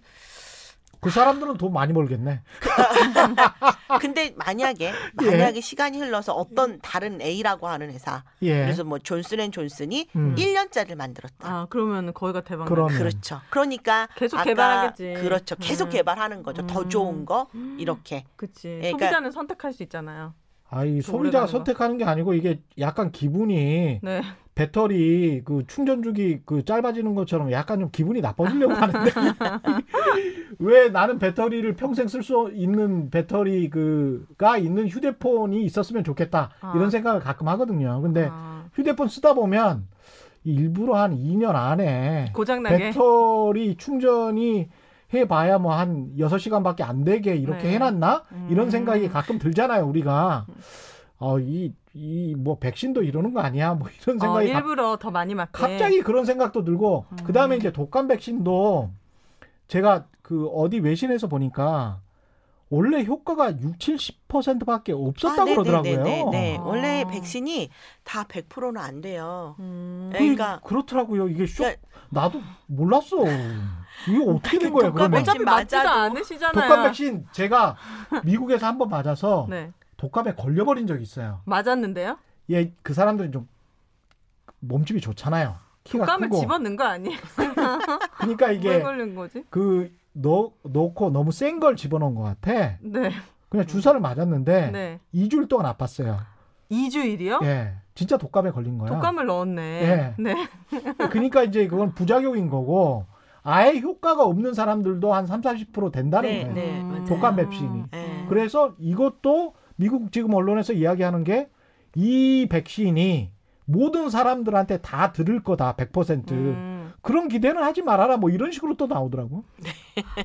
그 사람들은 돈 많이 벌겠네. 근데 만약에 예. 만약에 시간이 흘러서 어떤 다른 A라고 하는 회사 예. 그래서 뭐 존슨앤존슨이 음. 1년짜리를 만들었다. 아 그러면 거기가 대박. 그렇죠. 그러니까 계속 아까 개발하겠지. 그렇죠. 계속 음. 개발하는 거죠. 더 음. 좋은 거 이렇게. 그치. 그러니까- 소비자는 선택할 수 있잖아요. 아이 소비자가. 선택하는 게 아니고 이게 약간 기분이 네. 배터리 그 충전 주기 그 짧아지는 것처럼 약간 좀 기분이 나빠지려고 하는데 왜 나는 배터리를 평생 쓸 수 있는 배터리 그가 있는 휴대폰이 있었으면 좋겠다 아. 이런 생각을 가끔 하거든요. 근데 아, 휴대폰 쓰다 보면 일부러 한 2년 안에 고장나게. 배터리 충전이 해봐야 뭐한 6시간밖에 안 되게 이렇게 네. 해놨나? 이런 음. 생각이 가끔 들잖아요, 우리가. 어, 이, 이, 뭐, 백신도 이러는 거 아니야? 뭐 이런 어, 생각이 갑- 일부러 더 많이 맞게. 갑자기 그런 생각도 들고, 음. 그 다음에 이제 독감 백신도 제가 그 어디 외신에서 보니까 원래 효과가 6, 70%밖에 없었다고 아, 그러더라고요. 네네네네. 네. 아. 원래 백신이 다 100%는 안 돼요. 음. 그, 그러니까- 그렇더라고요. 이게 쇼, 그러니까 나도 몰랐어. 이게 어떻게 된 거예요, 독감 그러면? 백신 맞지도 않으시잖아요. 독감 백신 제가 미국에서 한 번 맞아서 네. 독감에 걸려버린 적이 있어요. 맞았는데요? 예, 그 사람들이 좀 몸집이 좋잖아요. 키가 독감을 크고. 집어넣은 거 아니에요? 그러니까 왜 이게 걸린 거지? 그 넣, 넣고 너무 센 걸 집어넣은 것 같아. 네. 그냥 주사를 맞았는데 네. 2주일 동안 아팠어요. 2주일이요? 예, 진짜 독감에 걸린 거야. 독감을 넣었네. 예. 네. 그러니까 이제 그건 부작용인 거고 아예 효과가 없는 사람들도 한 3, 40% 된다는 네, 거예요. 네. 독감 백신이. 네. 그래서 이것도 미국 지금 언론에서 이야기하는 게 이 백신이 모든 사람들한테 다 들을 거다 100% 음. 그런 기대는 하지 말아라 뭐 이런 식으로 또 나오더라고.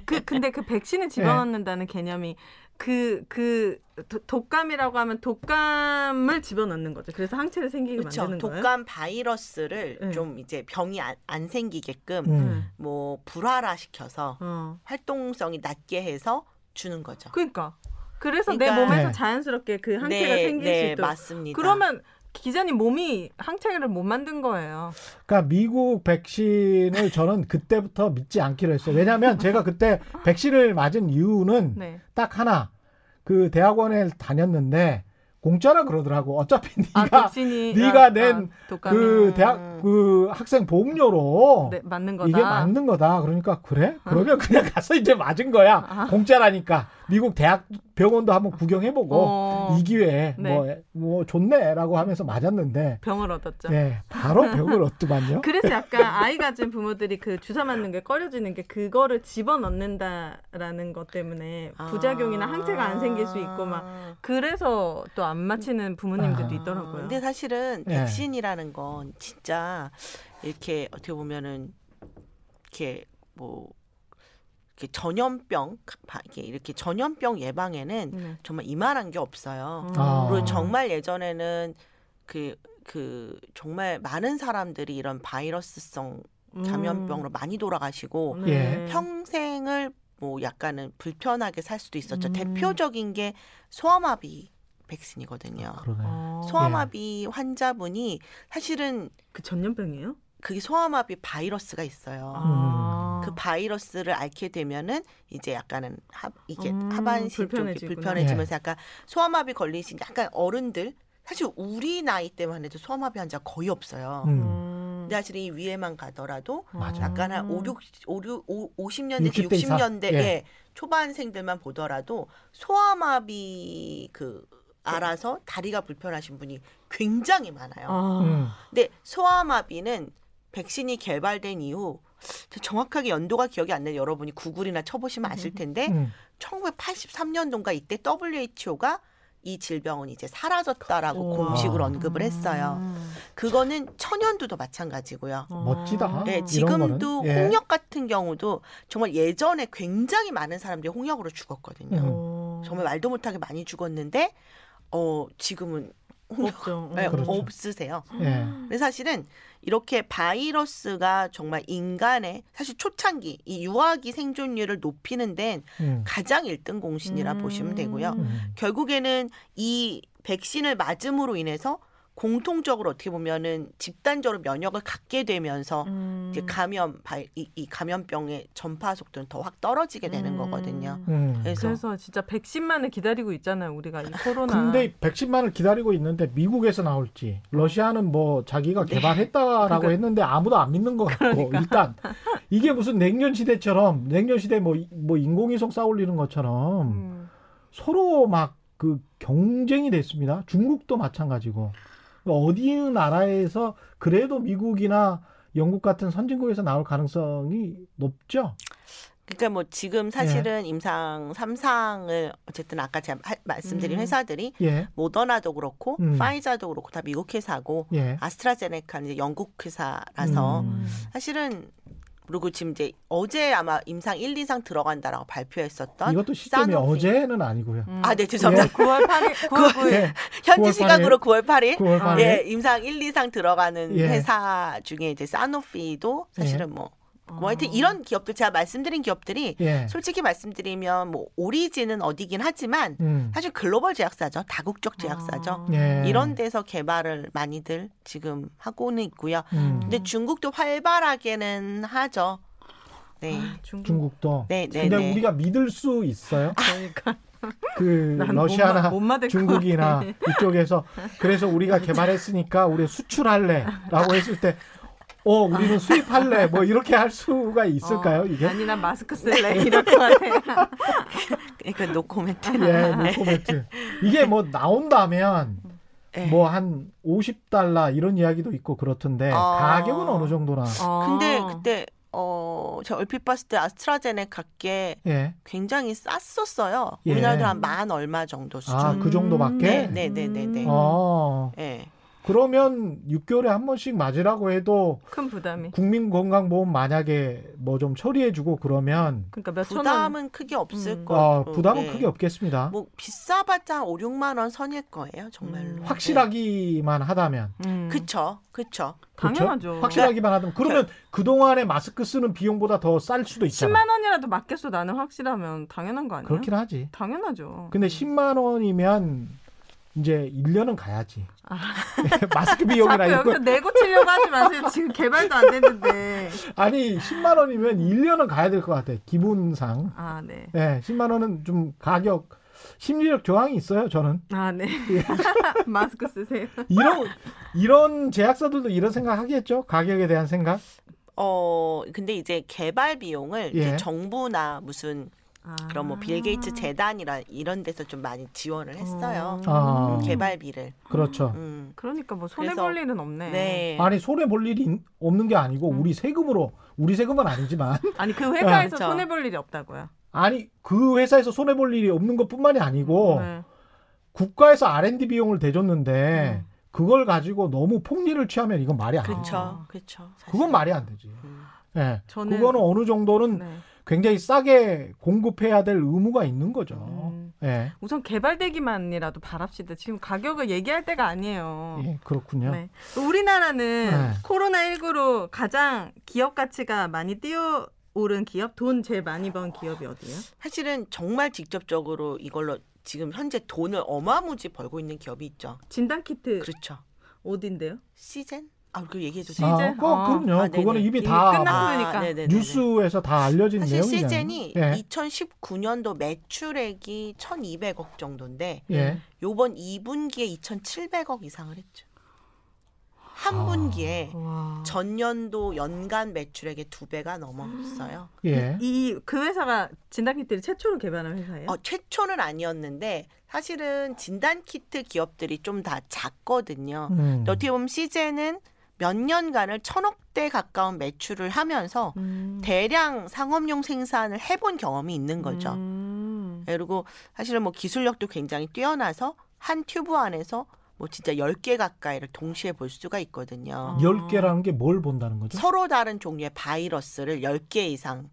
그 근데 그 백신을 집어넣는다는 개념이 그그 독감이라고 하면 독감을 집어넣는 거죠. 그래서 항체를 생기게 그렇죠. 만드는 거예요. 독감 바이러스를 네. 좀 이제 병이 안, 안 생기게끔 음. 뭐 불활화 시켜서 어. 활동성이 낮게 해서 주는 거죠. 그러니까 그래서 내 그러니까- 몸에서 네. 자연스럽게 그 항체가 네, 생길 네, 수 있도록. 맞습니다. 그러면 기자님 몸이 항체를 못 만든 거예요. 그러니까 미국 백신을 저는 그때부터 믿지 않기로 했어요. 왜냐하면 제가 그때 백신을 맞은 이유는 네. 딱 하나. 그 대학원에 다녔는데 공짜라 그러더라고. 어차피 아, 네가 백신이 네가 아, 낸 아, 그 대학 그 학생 보험료로 네, 맞는 거다. 이게 맞는 거다. 그러니까 그래? 그러면 그냥 가서 이제 맞은 거야. 아. 공짜라니까. 미국 대학 병원도 한번 구경해보고 어, 이 기회에 네. 뭐, 뭐 좋네라고 하면서 맞았는데 병을 얻었죠. 예, 바로 병을 얻더만요. 그래서 약간 아이 가진 부모들이 그 주사 맞는 게 꺼려지는 게 그거를 집어넣는다라는 것 때문에 부작용이나 항체가 안 생길 수 있고 막 그래서 또 안 맞히는 부모님들도 아. 있더라고요. 근데 사실은 예. 백신이라는 건 진짜 이렇게 어떻게 보면은 이렇게 뭐 이렇게 전염병 바- 이렇게 이렇게 전염병 예방에는 네. 정말 이만한 게 없어요. 아. 그리고 정말 예전에는 그그 정말 많은 사람들이 이런 바이러스성 감염병으로 많이 돌아가시고 음. 네. 예. 평생을 뭐 약간은 불편하게 살 수도 있었죠. 음. 대표적인 게 소아마비 백신이거든요. 그러네. 어. 소아마비 환자분이 사실은 그 전염병이에요? 그게 소아마비 바이러스가 있어요. 아. 그 바이러스를 앓게 되면은 이제 약간은 하, 이게 음, 하반신 쪽이. 불편해지면서 약간 소아마비 걸리신 약간 어른들 사실 우리 나이 때만 해도 소아마비 환자 거의 없어요. 음. 음. 사실 이 위에만 가더라도 맞아. 약간 한 5, 6, 5, 6, 50년대, 60대 이상? 60년대 예. 예. 초반생들만 보더라도 소아마비 그 알아서 다리가 불편하신 분이 굉장히 많아요. 아. 음. 근데 소아마비는 백신이 개발된 이후 저 정확하게 연도가 기억이 안 나요. 여러분이 구글이나 쳐보시면 아실 텐데 음. 1983년도인가 이때 WHO가 이 질병은 이제 사라졌다라고 우와. 공식으로 언급을 했어요. 음. 그거는 천연두도 마찬가지고요. 어. 멋지다. 네, 지금도. 예. 홍역 같은 경우도 정말 예전에 굉장히 많은 사람들이 홍역으로 죽었거든요. 음. 어. 정말 말도 못하게 많이 죽었는데 어 지금은 없죠. 네, 어. 그렇죠. 없으세요. 예. 근데 사실은 이렇게 바이러스가 정말 인간의 사실 초창기 이 유아기 생존율을 높이는 데는 음. 가장 일등 공신이라 음. 보시면 되고요. 음. 결국에는 이 백신을 맞음으로 인해서 공통적으로 어떻게 보면은 집단적으로 면역을 갖게 되면서 음. 이제 감염 이, 이 감염병의 전파 속도는 더 확 떨어지게 되는 음. 거거든요. 음. 그래서 그래서 진짜 백신만을 기다리고 있잖아요, 우리가 이 코로나. 근데 백신만을 기다리고 있는데 미국에서 나올지 러시아는 뭐 자기가 네. 개발했다라고 그러니까. 했는데 아무도 안 믿는 것 같고 일단 이게 무슨 냉전 시대처럼 냉전 시대 뭐, 이- 뭐 인공위성 쌓올리는 것처럼 음. 서로 막 그 경쟁이 됐습니다. 중국도 마찬가지고 어디 나라에서 그래도 미국이나 영국 같은 선진국에서 나올 가능성이 높죠. 그러니까 뭐 네. 지금 사실은 임상 3상을 어쨌든 아까 제가 하- 말씀드린 음. 회사들이 예, 모더나도 그렇고 음. 파이자도 그렇고 다 미국 회사고 예. 아스트라제네카는 이제 영국 회사라서 음. 사실은 그리고 지금 이제 어제 아마 임상 1, 2상 들어간다라고 발표했었던 이것도 시점이 사노피. 어제는 아니고요. 음. 아, 네, 죄송합니다. 9월 8일, 9월 9일. 예, 현지 9월 시각으로 9월 8일 9월 아, 8일. 예, 임상 1, 2상 들어가는 예. 회사 중에 이제 사노피도 사실은 뭐, 뭐 하여튼 이런 기업들 제가 말씀드린 기업들이 예. 솔직히 말씀드리면 뭐 오리진은 어디긴 하지만 음. 사실 글로벌 제약사죠. 다국적 제약사죠. 아. 예. 이런 데서 개발을 많이들 지금 하고는 있고요. 음. 근데 중국도 활발하게는 하죠. 네. 아, 중국. 중국도. 네, 네, 근데 네. 우리가 믿을 수 있어요? 그러니까 그난 러시아나 못, 마- 못 중국이나 이쪽에서 그래서 우리가 개발했으니까 우리 수출할래라고 했을 때 어, 우리는 수입할래. 뭐 이렇게 할 수가 있을까요, 이게? 아니 난 마스크 쓸래 이럴 것 같아. 그러니까 노코멘트. 예, 노코멘트. 이게 뭐 나온다면 네. 뭐한 50달러 이런 이야기도 있고 그렇던데 아. 가격은 어느 정도나? 근데 그때 어, 제가 얼핏 봤을 때 아스트라제네카께 예. 굉장히 쌌었어요. 예. 우리나라도 한만 얼마 정도 수준. 아, 그 정도밖에? 네, 네, 네, 네. 어. 예. 그러면 6개월에 한 번씩 맞으라고 해도 큰 부담이. 국민건강보험 만약에 뭐 좀 처리해주고 그러면 그러니까 원. 부담은 크게 없을 음. 거고. 어, 부담은 예. 크게 없겠습니다. 뭐 비싸봤자 5, 6만 원 선일 거예요, 정말로. 음. 확실하기만 하다면. 음. 그쵸, 그쵸. 그렇죠? 당연하죠. 확실하기만 하다면. 그러면 그 동안에 마스크 쓰는 비용보다 더 쌀 수도 있잖아. 10만 원이라도 맞겠어 나는 확실하면 당연한 거 아니에요? 그렇긴 하지. 당연하죠. 근데 10만 원이면 이제 1년은 가야지. 아. 마스크 비용이나 이거. 여기서 내고 치려고 하지 마세요. 지금 개발도 안 됐는데. 아니 10만 원이면 1년은 가야 될 것 같아. 기본상. 아 네. 예, 10만 원은 좀 가격 심리적 저항이 있어요. 저는 아, 네. 예. 마스크 쓰세요. 이런 이런 제약사들도 이런 생각 하겠죠. 가격에 대한 생각. 어 근데 이제 개발 비용을 예. 이제 정부나 무슨 아. 그런 뭐 빌 게이츠 재단이라 이런 데서 좀 많이 지원을 했어요. 음, 아. 개발비를. 그렇죠. 음. 그러니까 뭐 손해 그래서- 볼 일은 없네. 네. 아니 손해 볼 일이 있- 없는 게 아니고 음. 우리 세금으로 우리 세금은 아니지만 아니 그 회사에서 그렇죠. 손해 볼 일이 없다고요. 아니 그 회사에서 손해 볼 일이 없는 것뿐만이 아니고 네. 국가에서 R&D 비용을 대줬는데 음. 그걸 가지고 너무 폭리를 취하면 이건 말이 안 돼. 그렇죠. 아. 그렇죠. 그건 말이 안 되지. 음. 예. 저는- 그거는 어느 정도는 네. 굉장히 싸게 공급해야 될 의무가 있는 거죠. 음. 예. 우선 개발되기만이라도 바랍시다. 지금 가격을 얘기할 때가 아니에요. 예, 그렇군요. 네. 우리나라는 네. 코로나19로 가장 기업 가치가 많이 뛰어 오른 기업, 돈 제일 많이 번 기업이 어디예요? 사실은 정말 직접적으로 이걸로 지금 현재 돈을 어마무지 벌고 있는 기업이 있죠. 진단 키트 그렇죠. 어딘데요? 시젠? 아, 그거 얘기해도 시즌? 돼요? 아, 그, 아. 그럼요. 아. 그거는 이미 다 끝났- 그러니까. 네네네네. 뉴스에서 다 알려진 사실 내용이잖아요. 시젠이 예. 2019년도 매출액이 1,200억 정도인데 예. 요번 2분기에 2,700억 이상을 했죠. 한 아. 분기에 와. 전년도 연간 매출액의 두 배가 넘었어요. 예. 이그 회사가 진단 키트를 최초로 개발한 회사예요? 어, 최초는 아니었는데 사실은 진단 키트 기업들이 좀 다 작거든요. 음. 어떻게 보면 시제는 몇 년간을 천억대 가까운 매출을 하면서 음. 대량 상업용 생산을 해본 경험이 있는 거죠. 음. 그리고 사실은 뭐 기술력도 굉장히 뛰어나서 한 튜브 안에서 뭐 진짜 10개 가까이를 동시에 볼 수가 있거든요. 어. 열 개라는 게 뭘 본다는 거죠? 서로 다른 종류의 바이러스를 10개 이상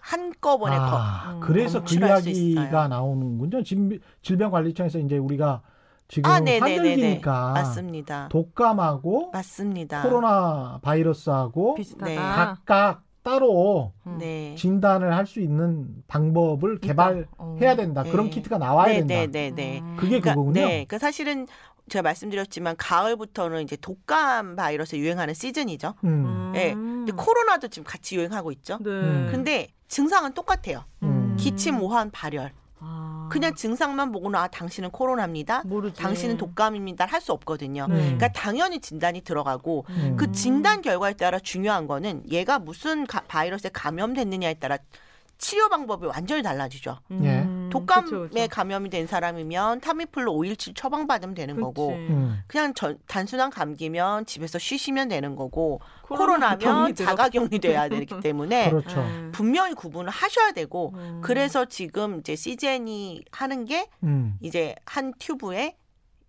한꺼번에 거- 아, 음, 그래서 그 이야기가 있어요. 나오는군요. 질- 질병관리청에서 이제 우리가 지금 아, 네네네네. 환절기니까 맞습니다. 독감하고 맞습니다. 코로나 바이러스하고 비슷하다. 네. 각각 따로 음. 네. 진단을 할 수 있는 방법을 개발해야 어. 된다. 네. 그런 키트가 나와야 된다. 네네네. 음. 그게 그러니까, 그거군요. 네, 그러니까 사실은 제가 말씀드렸지만 가을부터는 이제 독감 바이러스 유행하는 시즌이죠. 음. 네. 근데 코로나도 지금 같이 유행하고 있죠. 네. 음. 근데 증상은 똑같아요. 음. 기침, 오한, 발열. 아. 그냥 증상만 보고는 아 당신은 코로나입니다. 모르지. 당신은 독감입니다. 할 수 없거든요. 네. 그러니까 당연히 진단이 들어가고 음. 그 진단 결과에 따라 중요한 거는 얘가 무슨 가- 바이러스에 감염됐느냐에 따라 치료 방법이 완전히 달라지죠. 예. 음, 독감에 그쵸, 그쵸. 감염이 된 사람이면 타미플루 5일치 처방받으면 되는 그치. 거고 음. 그냥 전- 단순한 감기면 집에서 쉬시면 되는 거고 코로나 들어- 자가격리돼야 되기 때문에 그렇죠. 음. 분명히 구분을 하셔야 되고 음. 그래서 지금 이제 시젠이 하는 게 음. 이제 한 튜브에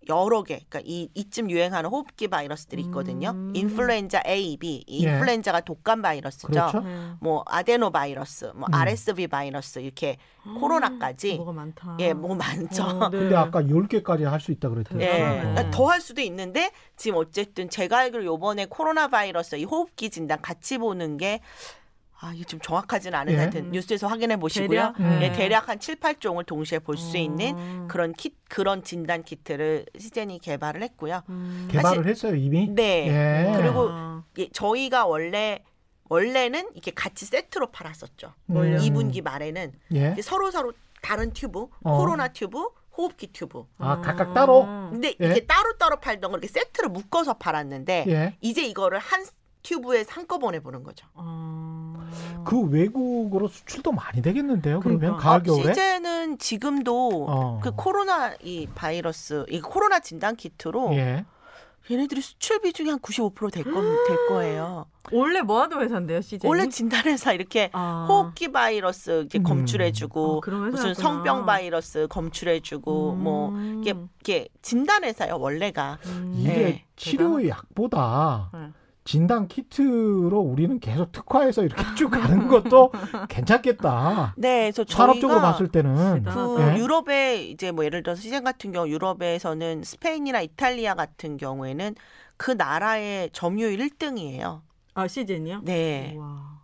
여러 개, 그러니까 이 이쯤 유행하는 호흡기 바이러스들이 있거든요. 음. 인플루엔자 A, B, 이 예. 인플루엔자가 독감 바이러스죠. 그렇죠. 네. 뭐 아데노 바이러스, 뭐 음. RSV 바이러스 이렇게 코로나까지 뭐가 많다. 예, 뭐 많죠. 어, 네. 근데 아까 10개까지 할 수 있다 그랬대요. 예, 대단하네. 더할 수도 있는데 지금 어쨌든 제가 알기로 요번에 코로나 바이러스 이 호흡기 진단 같이 보는 게 아, 이게 좀 정확하지는 않은 예. 것 같은 뉴스에서 확인해 보시고요. 대략? 음. 예, 대략 한 7, 8종을 동시에 볼 수 있는 음. 그런 킷 그런 진단 키트를 시젠이 개발을 했고요. 음. 개발을 했어요, 이미? 네. 예. 그리고 아. 예, 저희가 원래 원래는 이렇게 같이 세트로 팔았었죠. 음. 2분기 말에는 예. 서로 서로 다른 튜브, 어. 코로나 튜브, 호흡기 튜브. 아, 각각 따로? 근데 예. 이게 따로 따로 팔던 걸 이렇게 세트로 묶어서 팔았는데 예. 이제 이거를 한 튜브에 한꺼번에 보는 거죠. 아. 그 외국으로 수출도 많이 되겠는데요. 그러면 그러니까. 가을 어, 겨울에? 시제는 지금도 어. 그 코로나 이 바이러스 이 코로나 진단 키트로 예. 얘네들이 수출 비중이 한 95%될 거, 될 거예요. 원래 뭐 하던 회사인데요, 시즌? 원래 진단회사 이렇게 아. 호흡기 바이러스 이렇게 음. 검출해주고 아, 무슨. 성병 바이러스 검출해주고 뭐 음. 이게 이게 진단회사요 원래가 음. 이게 네. 치료의 약보다 네. 진단 키트로 우리는 계속 특화해서 이렇게 쭉 가는 것도 괜찮겠다. 네, 그래서 산업적으로 봤을 때는. 그 네. 유럽에 이제 뭐 예를 들어서 시장 같은 경우 유럽에서는 스페인이나 이탈리아 같은 경우에는 그 나라의 점유율 1등이에요. 아, 시즌이요? 네. 와.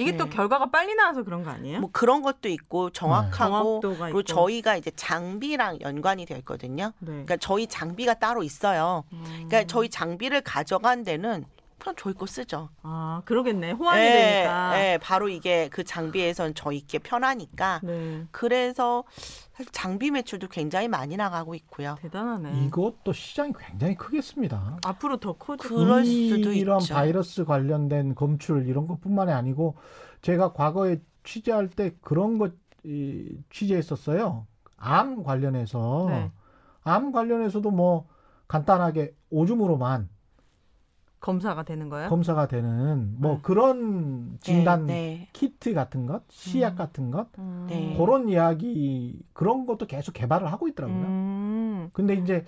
이게 또 네. 결과가 빨리 나와서 그런 거 아니에요? 뭐 그런 것도 있고 정확하고 정확도가 그리고 있고. 저희가 이제 장비랑 연관이 되어 있거든요. 네. 그러니까 저희 장비가 따로 있어요. 음. 그러니까 저희 장비를 가져간 데는 그냥 저희 거 쓰죠. 아 그러겠네. 호환이 예, 되니까. 예, 바로 이게 그 장비에선 저희께 편하니까. 네. 그래서 사실 장비 매출도 굉장히 많이 나가고 있고요. 대단하네. 이것도 시장이 굉장히 크겠습니다. 앞으로 더 커질 그럴 수도 이런 있죠. 바이러스 관련된 검출 이런 것뿐만이 아니고 제가 과거에 취재할 때 그런 것 이, 취재했었어요. 암 관련해서 네. 암 관련해서도 뭐 간단하게 오줌으로만 검사가 되는 거예요? 검사가 되는 뭐 네. 그런 진단 네, 키트 같은 것, 시약 음. 같은 것 음. 네. 그런 이야기 그런 것도 계속 개발을 하고 있더라고요. 음. 근데 이제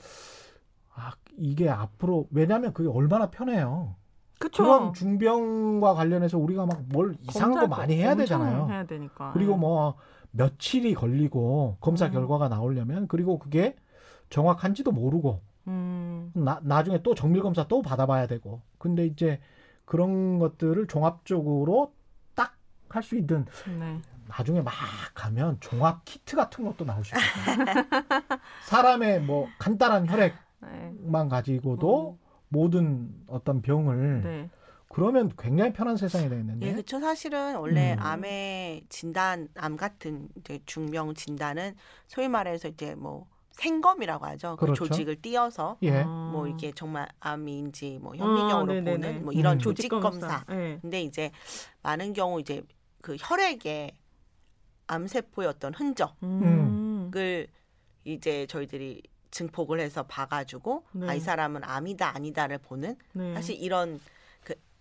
아, 이게 앞으로 왜냐하면 그게 얼마나 편해요. 그쵸. 그런 중병과 관련해서 우리가 막 뭘 이상한 거 많이 해야 되잖아요. 해야 되니까. 그리고 뭐 며칠이 걸리고 검사 음. 결과가 나오려면 그리고 그게 정확한지도 모르고 음. 나, 나중에 또 정밀 검사 또 받아봐야 되고 근데 이제 그런 것들을 종합적으로 딱 할 수 있는 네. 나중에 막 가면 종합 키트 같은 것도 나올 수 있어요. 사람의 뭐 간단한 혈액만 네. 가지고도 모든 어떤 병을 네. 그러면 굉장히 편한 세상이 되겠는데. 예, 그렇죠. 사실은 원래 음. 암의 진단, 암 같은 이제 중명 진단은 소위 말해서 이제 뭐 생검이라고 하죠. 그 그렇죠. 조직을 띄어서 예. 아. 뭐 이게 정말 암인지 뭐 현미경으로 아. 보는 뭐 이런 음. 조직 검사. 네. 근데 이제 많은 경우 이제 그 혈액에 암세포의 어떤 흔적을 음. 이제 저희들이 증폭을 해서 봐가지고 네. 아이 사람은 암이다 아니다를 보는 네. 사실 이런 그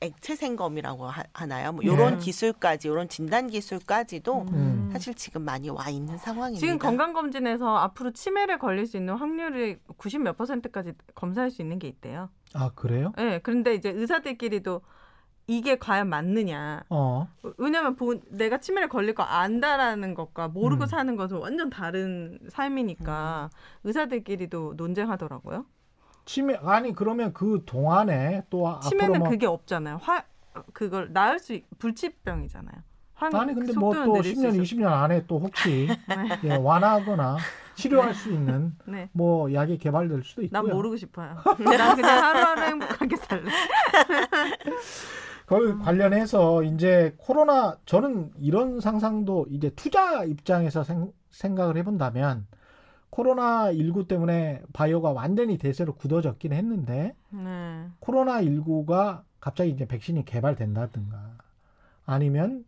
액체 생검이라고 하, 하나요? 뭐 네. 이런 기술까지 이런 진단 기술까지도 음. 사실 지금 많이 와 있는 상황입니다. 지금 건강 검진에서 앞으로 치매를 걸릴 수 있는 확률이 90 몇 퍼센트까지 검사할 수 있는 게 있대요. 아 그래요? 네, 그런데 이제 의사들끼리도 이게 과연 맞느냐. 어. 왜냐면 본- 내가 치매를 걸릴 거 안다라는 것과 모르고 음. 사는 것은 완전 다른 삶이니까 의사들끼리도 논쟁하더라고요. 치매 아니 그러면 그 동안에 또 앞으로 치매는 뭐 그게 없잖아요. 화 그걸 나을 수 있- 불치병이잖아요. 황- 아니 근데 뭐또 느릴 수 10년 있어요. 20년 안에 또 혹시 예, 완화하거나 치료할 수 있는 네. 뭐 약이 개발될 수도 있고요. 난 모르고 싶어요. 난 그냥 하루하루 행복하게 살래. 그 관련해서 이제 코로나 저는 이런 상상도 이제 투자 입장에서 생, 생각을 해본다면 코로나 19 때문에 바이오가 완전히 대세로 굳어졌긴 했는데 네. 코로나 19가 갑자기 이제 백신이 개발된다든가 아니면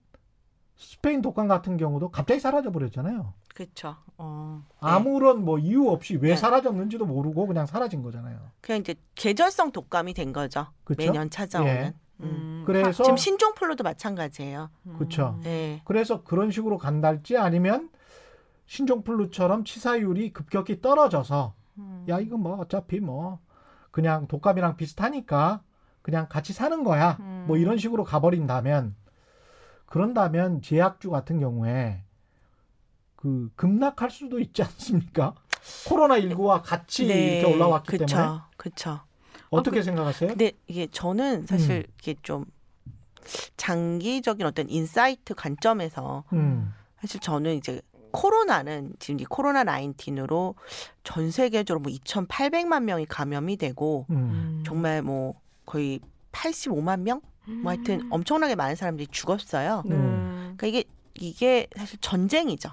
스페인 독감 같은 경우도 갑자기 사라져 버렸잖아요. 그렇죠. 어. 아무런 뭐 이유 없이 왜 네. 사라졌는지도 모르고 그냥 사라진 거잖아요. 그냥 이제 계절성 독감이 된 거죠. 그쵸? 매년 찾아오는. 예. 음. 음. 그래서 지금 신종플루도 마찬가지예요. 그쵸. 음. 예. 그래서 그런 식으로 간달지 아니면 신종플루처럼 치사율이 급격히 떨어져서 음. 야 이거 뭐 어차피 뭐 그냥 독감이랑 비슷하니까 그냥 같이 사는 거야 음. 뭐 이런 식으로 가버린다면 그런다면 제약주 같은 경우에 그 급락할 수도 있지 않습니까? 코로나 19와 같이 이렇게 올라왔기 그쵸, 때문에 그쵸. 어떻게 그 생각하세요? 근데 이게 저는 사실 음. 이게 좀 장기적인 어떤 insight 관점에서 음, 사실 저는 이제 코로나는 지금 이 코로나 19으로 전 세계적으로 뭐 2,800만 명이 감염이 되고 음, 음. 정말 뭐 거의 85만 명? 뭐 하여튼 엄청나게 많은 사람들이 죽었어요. 네. 음. 그러니까 이게 이게 사실 전쟁이죠.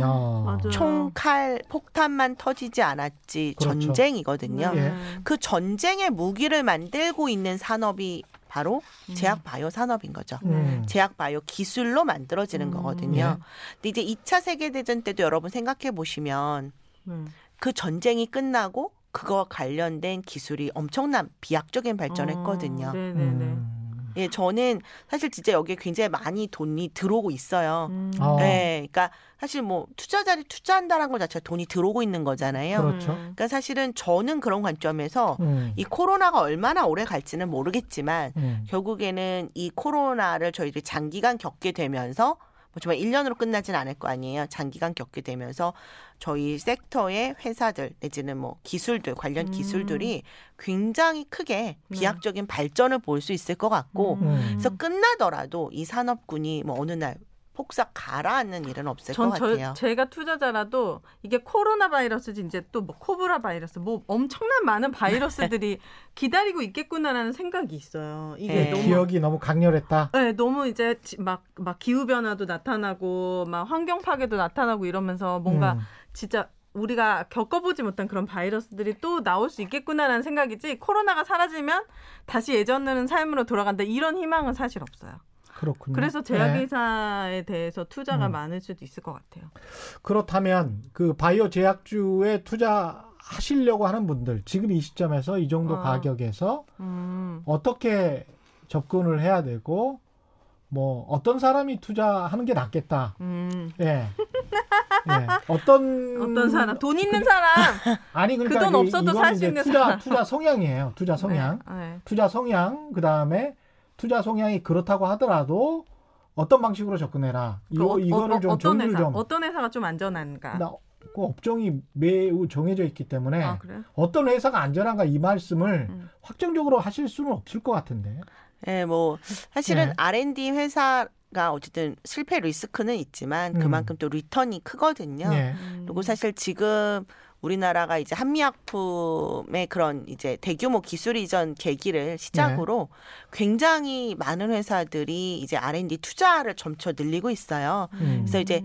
야, 맞아요. 총, 칼, 폭탄만 터지지 않았지 그렇죠. 전쟁이거든요. 예. 그 전쟁의 무기를 만들고 있는 산업이 바로 음. 제약 바이오 산업인 거죠. 음, 제약 바이오 기술로 만들어지는 음. 거거든요. 예. 근데 이제 2차 세계 대전 때도 여러분 생각해 보시면 네. 그 전쟁이 끝나고 그거와 관련된 기술이 엄청난 비약적인 발전했거든요. 어, 네네네. 음. 예, 저는 사실 진짜 여기에 굉장히 많이 돈이 들어오고 있어요. 음. 어. 네, 그러니까 사실 뭐 투자자를 투자한다는 것 자체가 돈이 들어오고 있는 거잖아요. 그렇죠. 음. 그러니까 사실은 저는 그런 관점에서 음, 이 코로나가 얼마나 오래 갈지는 모르겠지만 음, 결국에는 이 코로나를 저희들이 장기간 겪게 되면서 뭐 정말 1년으로 끝나진 않을 거 아니에요. 장기간 겪게 되면서 저희 섹터의 회사들 내지는 뭐 기술들 관련 음. 기술들이 굉장히 크게 네. 비약적인 발전을 볼 수 있을 것 같고 음. 그래서 끝나더라도 이 산업군이 뭐 어느 날 폭삭 가라앉는 일은 없을 전것 저, 같아요. 제가 투자자라도 이게 코로나 바이러스지 이제 또 뭐 코브라 바이러스 뭐 엄청난 많은 바이러스들이 기다리고 있겠구나라는 생각이 있어요. 이게 네. 너무 기억이 너무 강렬했다. 네, 너무 이제 막 막 기후 변화도 나타나고 막 환경 파괴도 나타나고 이러면서 뭔가 음. 진짜 우리가 겪어보지 못한 그런 바이러스들이 또 나올 수 있겠구나라는 생각이지 코로나가 사라지면 다시 예전에는 삶으로 돌아간다 이런 희망은 사실 없어요. 그렇군요. 그래서 네. 제약회사에 대해서 투자가 음. 많을 수도 있을 것 같아요. 그렇다면 그 바이오 제약주에 투자하시려고 하는 분들 지금 이 시점에서 이 정도 아. 가격에서 음. 어떻게 접근을 해야 되고 뭐 어떤 사람이 투자하는 게 낫겠다. 음. 예. 예. 어떤 어떤 사람 돈 있는 사람 아니 그러니까 그돈 이- 없어도 살수 이제 있는 투자 사람. 투자 성향이에요. 투자 성향. 네, 네. 투자 성향 그다음에 투자 성향이 그렇다고 하더라도 어떤 방식으로 접근해라. 이거 그 어- 이거를 어, 좀 어떤 회사 좀 어떤 회사가 좀 안전한가? 나, 그 업종이 매우 정해져 있기 때문에 아 그래요? 어떤 회사가 안전한가 이 말씀을 음. 확정적으로 하실 수는 없을 것 같은데. 예, 뭐 사실은 네. R&D 회사 가 어쨌든 실패 리스크는 있지만 음. 그만큼 또 리턴이 크거든요. 예. 음. 그리고 사실 지금 우리나라가 이제 한미약품의 그런 이제 대규모 기술 이전 계기를 시작으로 네. 굉장히 많은 회사들이 이제 R&D 투자를 점차 늘리고 있어요. 음. 그래서 이제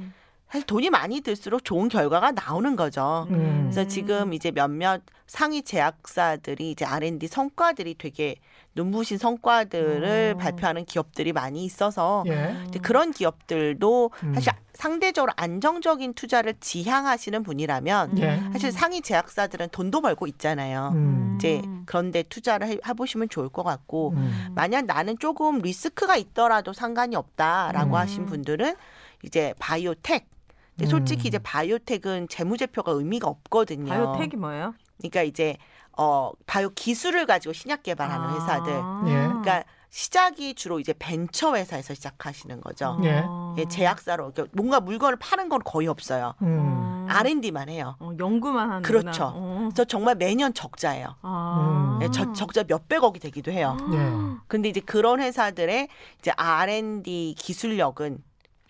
사실 돈이 많이 들수록 좋은 결과가 나오는 거죠. 음. 그래서 지금 이제 몇몇 상위 제약사들이 이제 R&D 성과들이 되게 눈부신 성과들을 어. 발표하는 기업들이 많이 있어서 예. 이제 그런 기업들도 음. 사실 상대적으로 안정적인 투자를 지향하시는 분이라면 예. 사실 상위 제약사들은 돈도 벌고 있잖아요. 음. 이제 그런데 투자를 해, 해보시면 좋을 것 같고 음. 만약 나는 조금 리스크가 있더라도 상관이 없다라고 음. 하신 분들은 이제 바이오텍. 근데 솔직히 음. 이제 바이오텍은 재무제표가 의미가 없거든요. 바이오텍이 뭐예요? 그러니까 이제 어 바이오 기술을 가지고 신약 개발하는 아. 회사들. 예. 그러니까 시작이 주로 이제 벤처 회사에서 시작하시는 거죠. 예. 예, 제약사로 그러니까 뭔가 물건을 파는 건 거의 없어요. 음. R&D만 해요. 어, 연구만 하는 그렇죠. 그래서 정말 매년 적자예요. 아. 음. 예, 저, 적자 몇 백억이 되기도 해요. 예. 근데 이제 그런 회사들의 이제 R&D 기술력은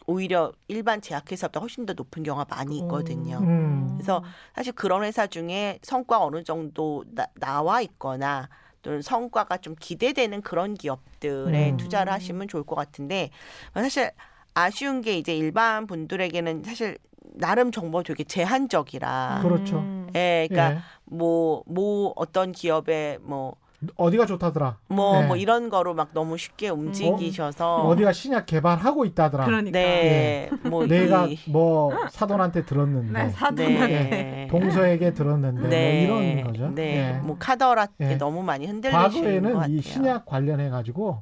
오히려 일반 제약회사보다 훨씬 더 높은 경우가 많이 있거든요. 음. 그래서 사실 그런 회사 중에 성과가 어느 정도 나, 나와 있거나 또는 성과가 좀 기대되는 그런 기업들에 음. 투자를 하시면 좋을 것 같은데 사실 아쉬운 게 이제 일반 분들에게는 사실 나름 정보 되게 제한적이라 그렇죠. 음. 예, 그러니까 예. 뭐뭐 어떤 기업에 뭐 어디가 좋다더라. 뭐, 네. 뭐 이런 거로 막 너무 쉽게 움직이셔서 어 디가 신약 개발하고 있다더라. 그러니까. 네, 뭐 내가 이- 뭐 사돈한테 들었는데 네, 사돈한테. 네. 동서에게 들었는데 네, 뭐 이런 거죠. 네, 예. 뭐 카더라 예. 너무 많이 흔들리시는 것 과거에는 같아요. 이 신약 관련해 가지고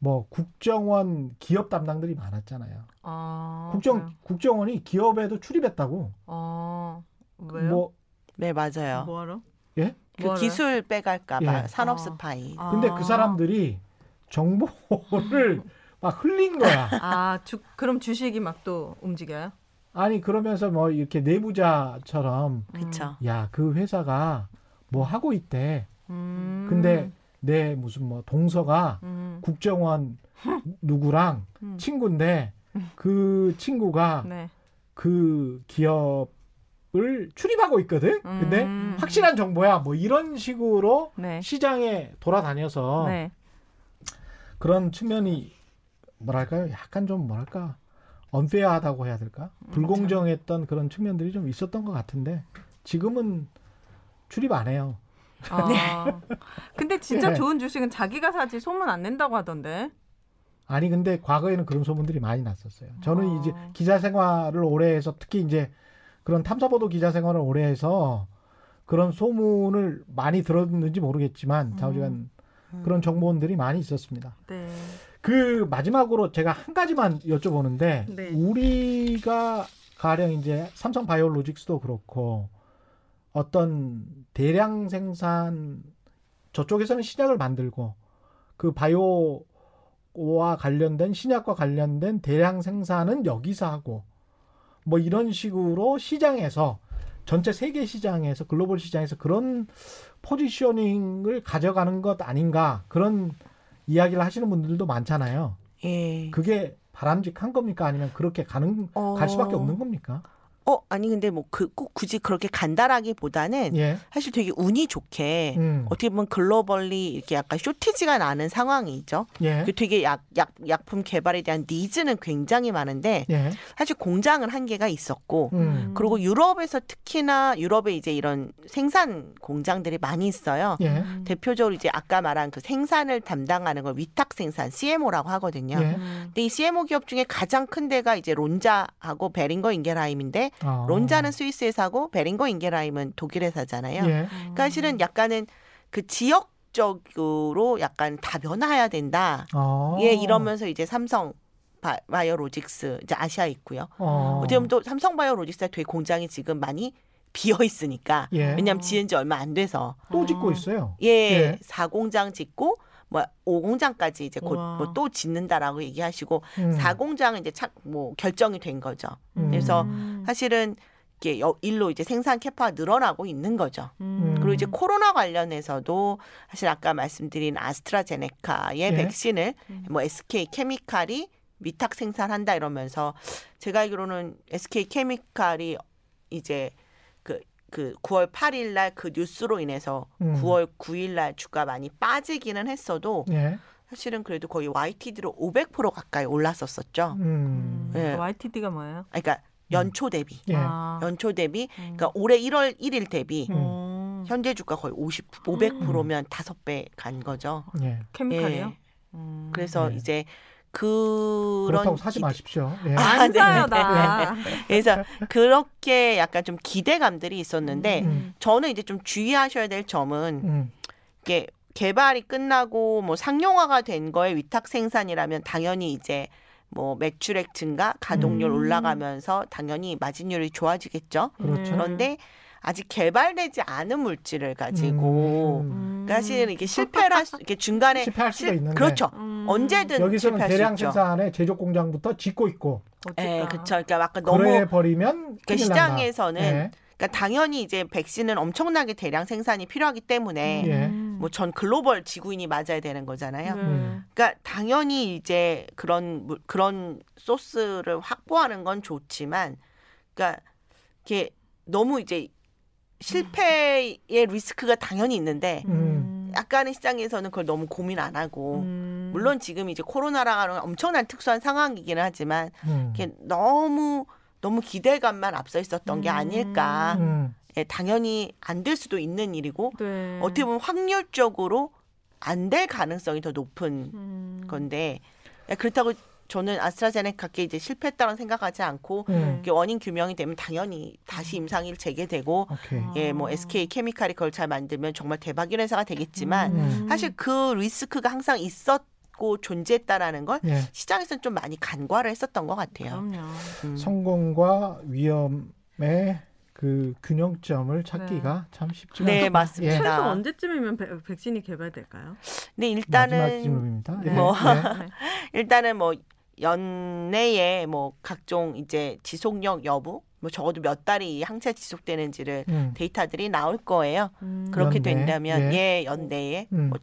뭐 국정원 기업 담당들이 많았잖아요. 아, 국정 그래요? 국정원이 기업에도 출입했다고. 아, 왜요? 뭐 네, 맞아요. 뭐하러? 예? 그? 기술 빼갈까봐 예. 산업 아. 스파이. 아. 근데 그 사람들이 정보를 막 흘린 거야. 아, 주, 그럼 주식이 막 또 움직여요? 아니 그러면서 뭐 이렇게 내부자처럼 그렇죠. 야그 회사가 뭐 하고 있대. 음. 근데 내 무슨 뭐 동서가 음. 국정원 누구랑 음. 친구인데 그 친구가 네. 그 기업 을 출입하고 있거든. 근데 음. 확실한 정보야. 뭐 이런 식으로 네. 시장에 돌아다녀서 네. 그런 측면이 뭐랄까요? 약간 좀 뭐랄까 언페어하다고 해야 될까? 불공정했던 그런 측면들이 좀 있었던 것 같은데 지금은 출입 안 해요. 아. 근데 진짜 네. 좋은 주식은 자기가 사지 소문 안 낸다고 하던데. 아니 근데 과거에는 그런 소문들이 많이 났었어요. 저는 어. 이제 기자 생활을 오래 해서 특히 이제 그런 탐사보도 기자 생활을 오래 해서 그런 소문을 많이 들었는지 모르겠지만 좌우지간 그런 정보원들이 많이 있었습니다. 네. 그 마지막으로 제가 한 가지만 여쭤보는데 네. 우리가 가령 이제 삼성 바이오로직스도 그렇고 어떤 대량 생산 저쪽에서는 신약을 만들고 그 바이오와 관련된 신약과 관련된 대량 생산은 여기서 하고 뭐 이런 식으로 시장에서 전체 세계 시장에서 글로벌 시장에서 그런 포지셔닝을 가져가는 것 아닌가 그런 이야기를 하시는 분들도 많잖아요. 예. 그게 바람직한 겁니까? 아니면 그렇게 가는 어. 갈 수밖에 없는 겁니까? 어 아니 근데 뭐 그 꼭 굳이 그렇게 간다라기보다는 예. 사실 되게 운이 좋게 음. 어떻게 보면 글로벌리 이렇게 약간 쇼티지가 나는 상황이죠. 예. 그 되게 약, 약, 약품 개발에 대한 니즈는 굉장히 많은데 예. 사실 공장은 한계가 있었고 음. 그리고 유럽에서 특히나 유럽에 이제 이런 생산 공장들이 많이 있어요. 예. 대표적으로 이제 아까 말한 그 생산을 담당하는 걸 위탁 생산 CMO라고 하거든요. 예. 근데 이 CMO 기업 중에 가장 큰 데가 이제 론자하고 베링거 인게라임인데 어. 론자는 스위스 회사고 베링거 인게라임은 독일 회사잖아요. 예. 그러니까 실은 약간은 그 지역 적으로 약간 다 변화해야 된다. 어. 예, 이러면서 이제 삼성 바, 바이오로직스 이제 아시아 있고요. 어. 어떻게 보면 또 삼성 바이오로직스가 되게 공장이 지금 많이 비어 있으니까 예. 왜냐하면 지은 지 얼마 안 돼서 또 짓고 있어요. 예, 예. 사 공장 짓고 뭐 5공장까지 이제 곧. 뭐 또 짓는다라고 얘기하시고 음. 사 4공장은 이제 착 뭐 결정이 된 거죠. 음. 그래서 음. 사실은 이게 여- 일로 이제 생산 캐파가 늘어나고 있는 거죠. 음. 그리고 이제 코로나 관련해서도 사실 아까 말씀드린 아스트라제네카의 예. 백신을 음. 뭐 SK 케미칼이 위탁 생산한다 이러면서 제가 알기로는 SK 케미칼이 이제 그, 그 9월 8일 날 그 뉴스로 인해서 음. 9월 9일 날 주가 많이 빠지기는 했어도 예. 사실은 그래도 거의 YTD로 500% 가까이 올랐었었죠. 음. 예. YTD가 뭐예요? 아, 그러니까 연초 대비. 예. 아. 연초 대비. 음. 그러니까 올해 1월 1일 대비 음. 어. 현재 주가 거의 50, 500%면 다섯 배 간 거죠. 예. 케미칼이요? 예. 음. 그래서 네. 이제 그런 그렇다고 사지 기대- 마십시오. 예. 아, 안 네. 사요 나. 그래서 그렇게 약간 좀 기대감들이 있었는데 음. 저는 이제 좀 주의하셔야 될 점은 음. 이게 개발이 끝나고 뭐 상용화가 된 거에 위탁 생산이라면 당연히 이제 뭐 매출액 증가, 가동률 음. 올라가면서 당연히 마진율이 좋아지겠죠. 그렇죠. 그런데 아직 개발되지 않은 물질을 가지고 음. 그러니까 사실 이게 실패를 할 수, 이렇게 중간에 실패할 수가 실- 있는데 그렇죠. 음. 언제든 여기서는 실패할 대량 수 있죠. 생산에 제조 공장부터 짓고 있고 예? 그렇죠. 그러니까 약간 너무 버리면 그러니까 시장에서는 예. 그러니까 당연히 이제 백신은 엄청나게 대량 생산이 필요하기 때문에 예. 뭐전 글로벌 지구인이 맞아야 되는 거잖아요. 네. 음. 그러니까 당연히 이제 그런 물- 그런 소스를 확보하는 건 좋지만, 그러니까 이게 너무 이제 실패의 리스크가 당연히 있는데 음. 약간의 시장에서는 그걸 너무 고민 안 하고 음. 물론 지금 이제 코로나라는 엄청난 특수한 상황이기는 하지만 음. 이게 너무 너무 기대감만 앞서 있었던 게 음. 아닐까. 음. 예, 당연히 안 될 수도 있는 일이고 네. 어떻게 보면 확률적으로 안 될 가능성이 더 높은 음. 건데 예, 그렇다고 저는 아스트라제네카께 이제 실패했다고 생각하지 않고 음. 원인 규명이 되면 당연히 다시 임상일 재개되고. 예, 뭐 아. SK 케미칼이 그걸 잘 만들면 정말 대박인 회사가 되겠지만 음. 사실 그 리스크가 항상 있었 고 존재했다라는 걸 예. 시장에서는 좀 많이 간과를 했었던 것 같아요. 그럼요. 음. 성공과 위험의 그 균형점을 찾기가 참 쉽지가 네, 않다. 맞습니다. 예. 최소 언제쯤이면 백- 백신이 개발될까요? 마지막 일단은. 예. 뭐 예. 일단은 뭐 연내에 뭐 각종 이제 지속력 여부 뭐 적어도 몇 달이 이 항체 지속되는지를 음. 데이터들이 나올 거예요. 음. 그렇게 연내, 된다면 예. 예, 연내에 음. 뭐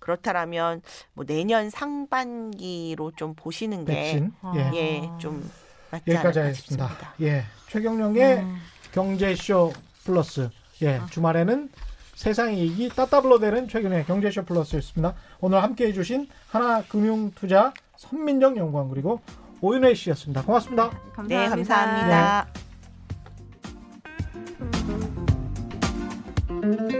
그렇다라면 뭐 내년 상반기로 좀 보시는 백신. 아. 예. 게 예, 좀 맞지 않을까. 싶습니다. 예. 최경령의 음. 경제쇼 플러스. 예. 아. 주말에는 세상의 이익이 따따블로 되는 최근의 경제쇼 플러스였습니다. 오늘 함께 해주신 하나금융투자 선민정 연구원 그리고 오윤혜 씨였습니다. 고맙습니다. 감사합니다. 네, 감사합니다. 네.